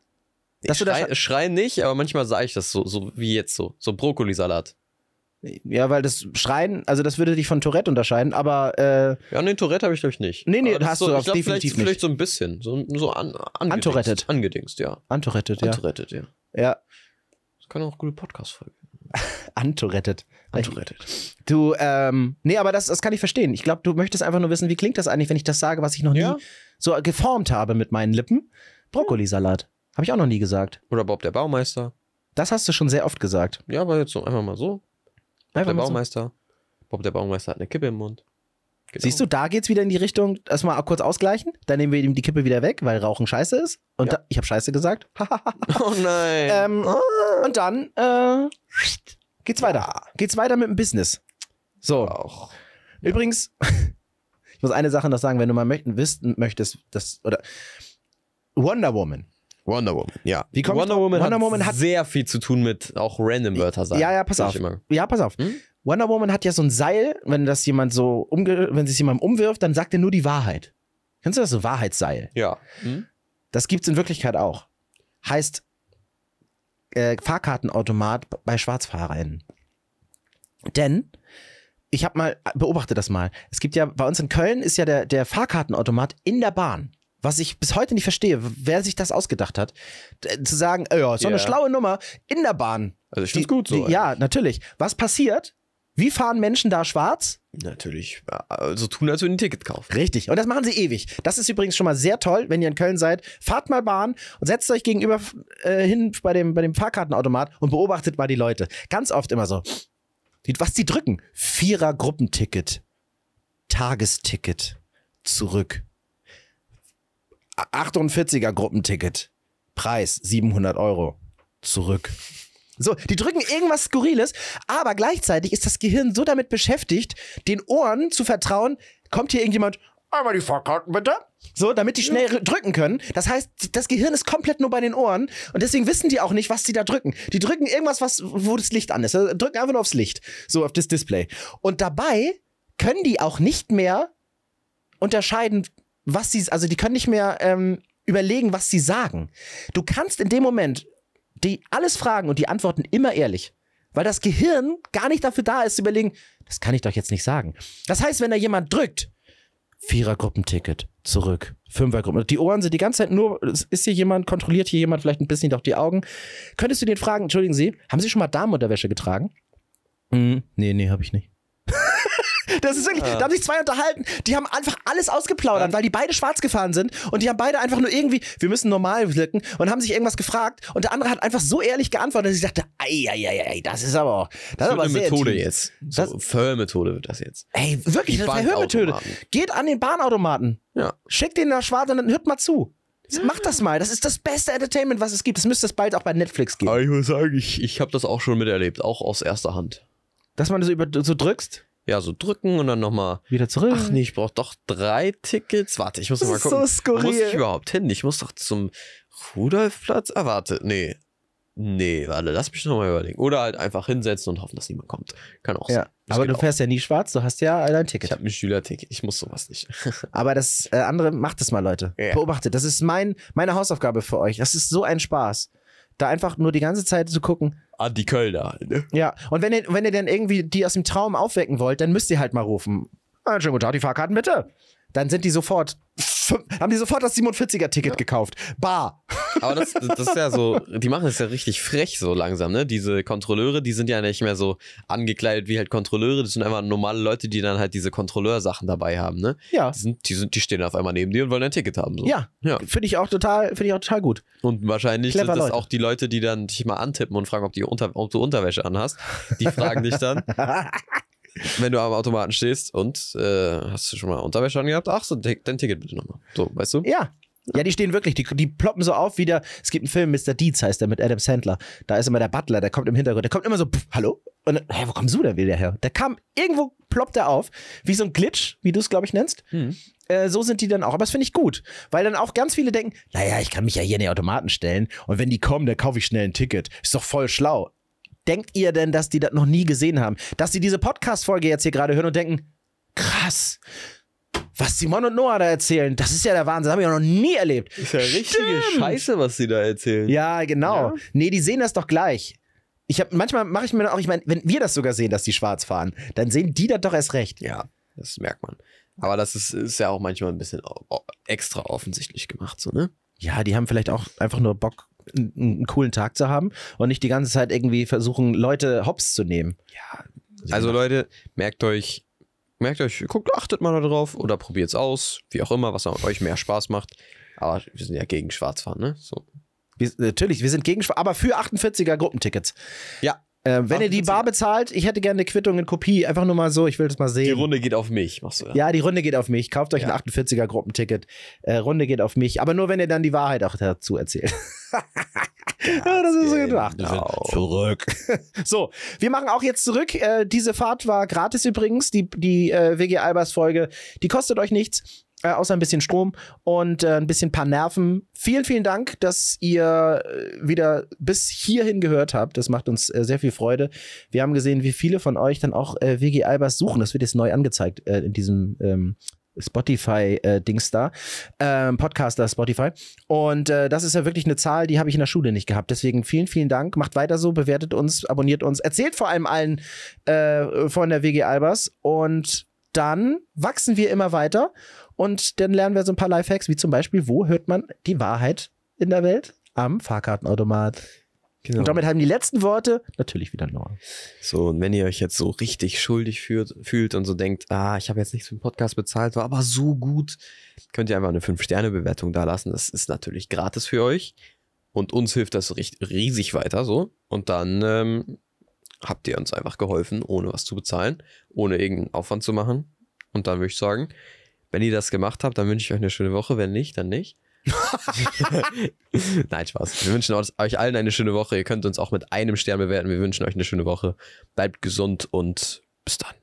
[SPEAKER 2] Dass
[SPEAKER 1] ich schrei, nicht, aber manchmal sage ich das so, so wie jetzt so. So Brokkolisalat.
[SPEAKER 2] Ja, weil das Schreien, also das würde dich von Tourette unterscheiden, aber äh,
[SPEAKER 1] Ja, nee, Tourette habe ich glaube ich nicht.
[SPEAKER 2] Nee, nee, hast
[SPEAKER 1] so,
[SPEAKER 2] du
[SPEAKER 1] glaub,
[SPEAKER 2] definitiv
[SPEAKER 1] vielleicht,
[SPEAKER 2] nicht.
[SPEAKER 1] Vielleicht so ein bisschen. So, so an.
[SPEAKER 2] Antorettet.
[SPEAKER 1] Angedingst, ja.
[SPEAKER 2] antorettet, ja.
[SPEAKER 1] Antorettet, ja.
[SPEAKER 2] Ja,
[SPEAKER 1] Das kann auch eine gute Podcast-Folge.
[SPEAKER 2] antorettet.
[SPEAKER 1] Antorettet.
[SPEAKER 2] Du, ähm, nee, aber das, das kann ich verstehen. Ich glaube, du möchtest einfach nur wissen, wie klingt das eigentlich, wenn ich das sage, was ich noch
[SPEAKER 1] Ja.
[SPEAKER 2] nie so geformt habe mit meinen Lippen. Brokkolisalat. Habe ich auch noch nie gesagt.
[SPEAKER 1] Oder Bob der Baumeister.
[SPEAKER 2] Das hast du schon sehr oft gesagt.
[SPEAKER 1] Ja, aber jetzt so einfach mal so. Bob
[SPEAKER 2] Einfach
[SPEAKER 1] der
[SPEAKER 2] mal so.
[SPEAKER 1] Baumeister. Bob der Baumeister hat eine Kippe im Mund.
[SPEAKER 2] Siehst du, da geht's wieder in die Richtung, erstmal kurz ausgleichen, dann nehmen wir ihm die Kippe wieder weg, weil Rauchen scheiße ist. Und
[SPEAKER 1] Ja.
[SPEAKER 2] da, ich habe scheiße gesagt.
[SPEAKER 1] Oh nein.
[SPEAKER 2] ähm, und dann äh, geht's weiter. Geht's weiter mit dem Business. So,
[SPEAKER 1] auch.
[SPEAKER 2] übrigens, ich muss eine Sache noch sagen, wenn du mal möchten, wissen möchtest, das, oder Wonder Woman.
[SPEAKER 1] Wonder Woman, ja. Wonder? Woman,
[SPEAKER 2] Wonder
[SPEAKER 1] hat
[SPEAKER 2] Woman hat-
[SPEAKER 1] sehr viel zu tun mit auch random Wörter sagen.
[SPEAKER 2] Ja, ja, pass auf. Ja, pass auf.
[SPEAKER 1] Hm?
[SPEAKER 2] Wonder Woman hat ja so ein Seil, wenn das jemand so umge wenn sich jemandem umwirft, dann sagt er nur die Wahrheit. Kennst du das so Wahrheitsseil?
[SPEAKER 1] Ja. Hm?
[SPEAKER 2] Das gibt's in Wirklichkeit auch. Heißt äh, Fahrkartenautomat bei SchwarzfahrerInnen. Denn ich habe mal beobachte das mal. Es gibt ja bei uns in Köln ist ja der der Fahrkartenautomat in der Bahn. Was ich bis heute nicht verstehe, wer sich das ausgedacht hat, zu sagen, äh, ja, ist doch eine schlaue Nummer in der Bahn.
[SPEAKER 1] Also ich find's gut so.
[SPEAKER 2] Die, ja, natürlich. Was passiert? Wie fahren Menschen da schwarz?
[SPEAKER 1] Natürlich. Also tun, als würden ein Ticket kaufen.
[SPEAKER 2] Richtig. Und das machen sie ewig. Das ist übrigens schon mal sehr toll, wenn ihr in Köln seid. Fahrt mal Bahn und setzt euch gegenüber äh, hin bei dem, bei dem Fahrkartenautomat und beobachtet mal die Leute. Ganz oft immer so. Was die drücken? Vierer Gruppenticket. Tagesticket. Zurück. 48er Gruppenticket. Preis 700 Euro. Zurück. So, die drücken irgendwas Skurriles, aber gleichzeitig ist das Gehirn so damit beschäftigt, den Ohren zu vertrauen, kommt hier irgendjemand, einmal die Fahrkarten bitte. So, damit die schnell drücken können. Das heißt, das Gehirn ist komplett nur bei den Ohren und deswegen wissen die auch nicht, was sie da drücken. Die drücken irgendwas, was, wo das Licht an ist. Also drücken einfach nur aufs Licht. So, auf das Display. Und dabei können die auch nicht mehr unterscheiden, was sie, also die können nicht mehr ähm, überlegen, was sie sagen. Du kannst in dem Moment die alles fragen und die antworten immer ehrlich. Weil das Gehirn gar nicht dafür da ist, zu überlegen, das kann ich doch jetzt nicht sagen. Das heißt, wenn da jemand drückt, Vierergruppenticket, zurück, Fünfergruppen, die Ohren sind die ganze Zeit nur, ist hier jemand, kontrolliert hier jemand vielleicht ein bisschen doch die Augen. Könntest du den fragen, entschuldigen Sie, haben Sie schon mal Damenunterwäsche getragen? Hm, nee, nee, habe ich nicht. Das ist wirklich, da haben sich zwei unterhalten, die haben einfach alles ausgeplaudert, weil die beide schwarz gefahren sind und die haben beide einfach nur irgendwie, wir müssen normal wirken und haben sich irgendwas gefragt und der andere hat einfach so ehrlich geantwortet, dass ich dachte, ei, ei, ei, ei, das ist aber, das ist
[SPEAKER 1] Das
[SPEAKER 2] aber
[SPEAKER 1] wird eine Methode
[SPEAKER 2] intim.
[SPEAKER 1] jetzt.
[SPEAKER 2] Das-
[SPEAKER 1] So, Förmethode wird das jetzt.
[SPEAKER 2] Ey, wirklich,
[SPEAKER 1] Die
[SPEAKER 2] das ist eine Hörmethode. Geht an den Bahnautomaten,
[SPEAKER 1] Ja.
[SPEAKER 2] schickt den nach schwarz und dann hört mal zu. Macht das mal, das ist das beste Entertainment, was es gibt. Das müsste es bald auch bei Netflix geben.
[SPEAKER 1] Aber ich muss sagen, ich, ich habe das auch schon miterlebt, auch aus erster Hand.
[SPEAKER 2] Dass man das über, so drückst,
[SPEAKER 1] Ja, so drücken und dann nochmal.
[SPEAKER 2] wieder zurück.
[SPEAKER 1] Ach nee, ich brauche doch drei Tickets. Warte, ich muss
[SPEAKER 2] Das
[SPEAKER 1] mal
[SPEAKER 2] ist
[SPEAKER 1] gucken.
[SPEAKER 2] so skurril.
[SPEAKER 1] Wo muss ich überhaupt hin? Ich muss doch zum Rudolfplatz. Ah, warte, nee. Nee, warte, lass mich noch mal überlegen. Oder halt einfach hinsetzen und hoffen, dass niemand kommt. Kann auch
[SPEAKER 2] Ja,
[SPEAKER 1] sein. Das
[SPEAKER 2] aber du fährst ja nie schwarz, du hast ja dein
[SPEAKER 1] Ich
[SPEAKER 2] Ticket.
[SPEAKER 1] habe ein Schülerticket. Ich muss sowas nicht.
[SPEAKER 2] Aber das äh, andere, macht es mal, Leute.
[SPEAKER 1] Ja.
[SPEAKER 2] Beobachtet. Das ist mein, meine Hausaufgabe für euch. Das ist so ein Spaß. Da einfach nur die ganze Zeit zu gucken.
[SPEAKER 1] An die Kölner halt, ne?
[SPEAKER 2] Ja, und wenn ihr, wenn ihr dann irgendwie die aus dem Traum aufwecken wollt, dann müsst ihr halt mal rufen. Ah, schönen guten Tag, die Fahrkarten bitte. Dann sind die sofort, haben die sofort das 47er-Ticket gekauft. Bar.
[SPEAKER 1] Aber das, das ist ja so, die machen es ja richtig frech so langsam, ne? Diese Kontrolleure, die sind ja nicht mehr so angekleidet wie halt Kontrolleure, das sind einfach normale Leute, die dann halt diese Kontrolleursachen dabei haben, ne?
[SPEAKER 2] Ja.
[SPEAKER 1] Die, sind, die, sind, die stehen auf einmal neben dir und wollen ein Ticket haben. So.
[SPEAKER 2] Ja.
[SPEAKER 1] ja.
[SPEAKER 2] Finde ich auch total, finde ich auch total gut.
[SPEAKER 1] Und wahrscheinlich
[SPEAKER 2] Clever
[SPEAKER 1] sind das
[SPEAKER 2] Leute.
[SPEAKER 1] auch die Leute, die dann dich mal antippen und fragen, ob, die unter, ob du Unterwäsche anhast. Die fragen dich dann, wenn du am Automaten stehst und äh, hast du schon mal Unterwäsche angehabt? Ach so, dein Ticket bitte nochmal. So, weißt du?
[SPEAKER 2] Ja. Ja, die stehen wirklich, die, die ploppen so auf wie der, es gibt einen Film, Mr. Deeds heißt der mit Adam Sandler. Da ist immer der Butler, der kommt im Hintergrund, der kommt immer so, pff, hallo? Und dann, hä, wo kommst du denn wieder her? Der kam, irgendwo ploppt er auf, wie so ein Glitch, wie du es, glaube ich, nennst.
[SPEAKER 1] Hm.
[SPEAKER 2] Äh, so sind die dann auch. Aber das finde ich gut, weil dann auch ganz viele denken, naja, ich kann mich ja hier in die Automaten stellen und wenn die kommen, dann kaufe ich schnell ein Ticket. Ist doch voll schlau. Denkt ihr denn, dass die das noch nie gesehen haben? Dass sie diese Podcast-Folge jetzt hier gerade hören und denken, krass, was Simon und Noah da erzählen, das ist ja der Wahnsinn, habe ich auch noch nie erlebt.
[SPEAKER 1] Ist ja richtige
[SPEAKER 2] Stimmt.
[SPEAKER 1] Scheiße, was sie da erzählen.
[SPEAKER 2] Ja, genau.
[SPEAKER 1] Ja.
[SPEAKER 2] Nee, die sehen das doch gleich. Ich hab, manchmal mache ich mir auch, ich meine, wenn wir das sogar sehen, dass die schwarz fahren, dann sehen die das doch erst recht.
[SPEAKER 1] Ja, das merkt man. Aber das ist, ist ja auch manchmal ein bisschen extra offensichtlich gemacht, so, ne?
[SPEAKER 2] Ja, die haben vielleicht auch einfach nur Bock, einen, einen coolen Tag zu haben und nicht die ganze Zeit irgendwie versuchen, Leute hops zu nehmen.
[SPEAKER 1] Ja. Also Leute, merkt euch, merkt euch, guckt, achtet mal da drauf oder probiert's aus, wie auch immer, was euch mehr Spaß macht. Aber wir sind ja gegen Schwarzfahren, ne? So.
[SPEAKER 2] Wir, natürlich, wir sind gegen, Schwa- aber für 48er Gruppentickets.
[SPEAKER 1] Ja.
[SPEAKER 2] Äh, wenn ihr die
[SPEAKER 1] 48er.
[SPEAKER 2] Bar bezahlt, ich hätte gerne eine Quittung in Kopie. Einfach nur mal so, ich will das mal sehen.
[SPEAKER 1] Die Runde geht auf mich, machst du ja.
[SPEAKER 2] Ja, die Runde geht auf mich. Kauft euch
[SPEAKER 1] Ja.
[SPEAKER 2] ein 48er Gruppenticket. Äh, Runde geht auf mich. Aber nur, wenn ihr dann die Wahrheit auch dazu erzählt. ja, das ist so gedacht.
[SPEAKER 1] Genau.
[SPEAKER 2] Zurück. so, wir machen auch jetzt zurück. Äh, diese Fahrt war gratis übrigens. Die, die äh, WG Albers Folge, die kostet euch nichts. Äh, außer ein bisschen Strom und äh, ein bisschen paar Nerven. Vielen, vielen Dank, dass ihr äh, wieder bis hierhin gehört habt. Das macht uns äh, sehr viel Freude. Wir haben gesehen, wie viele von euch dann auch äh, WG Albers suchen. Das wird jetzt neu angezeigt äh, in diesem ähm, Spotify-Dings da, ähm, Podcaster Spotify. Und äh, das ist ja wirklich eine Zahl, die habe ich in der Schule nicht gehabt. Deswegen vielen, vielen Dank. Macht weiter so, bewertet uns, abonniert uns, erzählt vor allem allen äh, von der WG Albers. Und dann wachsen wir immer weiter und dann lernen wir so ein paar Lifehacks, wie zum Beispiel, wo hört man die Wahrheit in der Welt? Am Fahrkartenautomat.
[SPEAKER 1] Genau.
[SPEAKER 2] Und damit haben die letzten Worte natürlich wieder Noah.
[SPEAKER 1] So, und wenn ihr euch jetzt so richtig schuldig fühlt, fühlt und so denkt, ah, ich habe jetzt nichts für den Podcast bezahlt, war aber so gut, könnt ihr einfach eine 5-Sterne-Bewertung da lassen. Das ist natürlich gratis für euch. Und uns hilft das riesig weiter so. Und dann ähm, habt ihr uns einfach geholfen, ohne was zu bezahlen, ohne irgendeinen Aufwand zu machen. Und dann würde ich sagen, wenn ihr das gemacht habt, dann wünsche ich euch eine schöne Woche. Wenn nicht, dann nicht. Nein, Spaß. Wir wünschen euch allen eine schöne Woche. Ihr könnt uns auch mit einem Stern bewerten. Wir wünschen euch eine schöne Woche. Bleibt gesund und bis dann.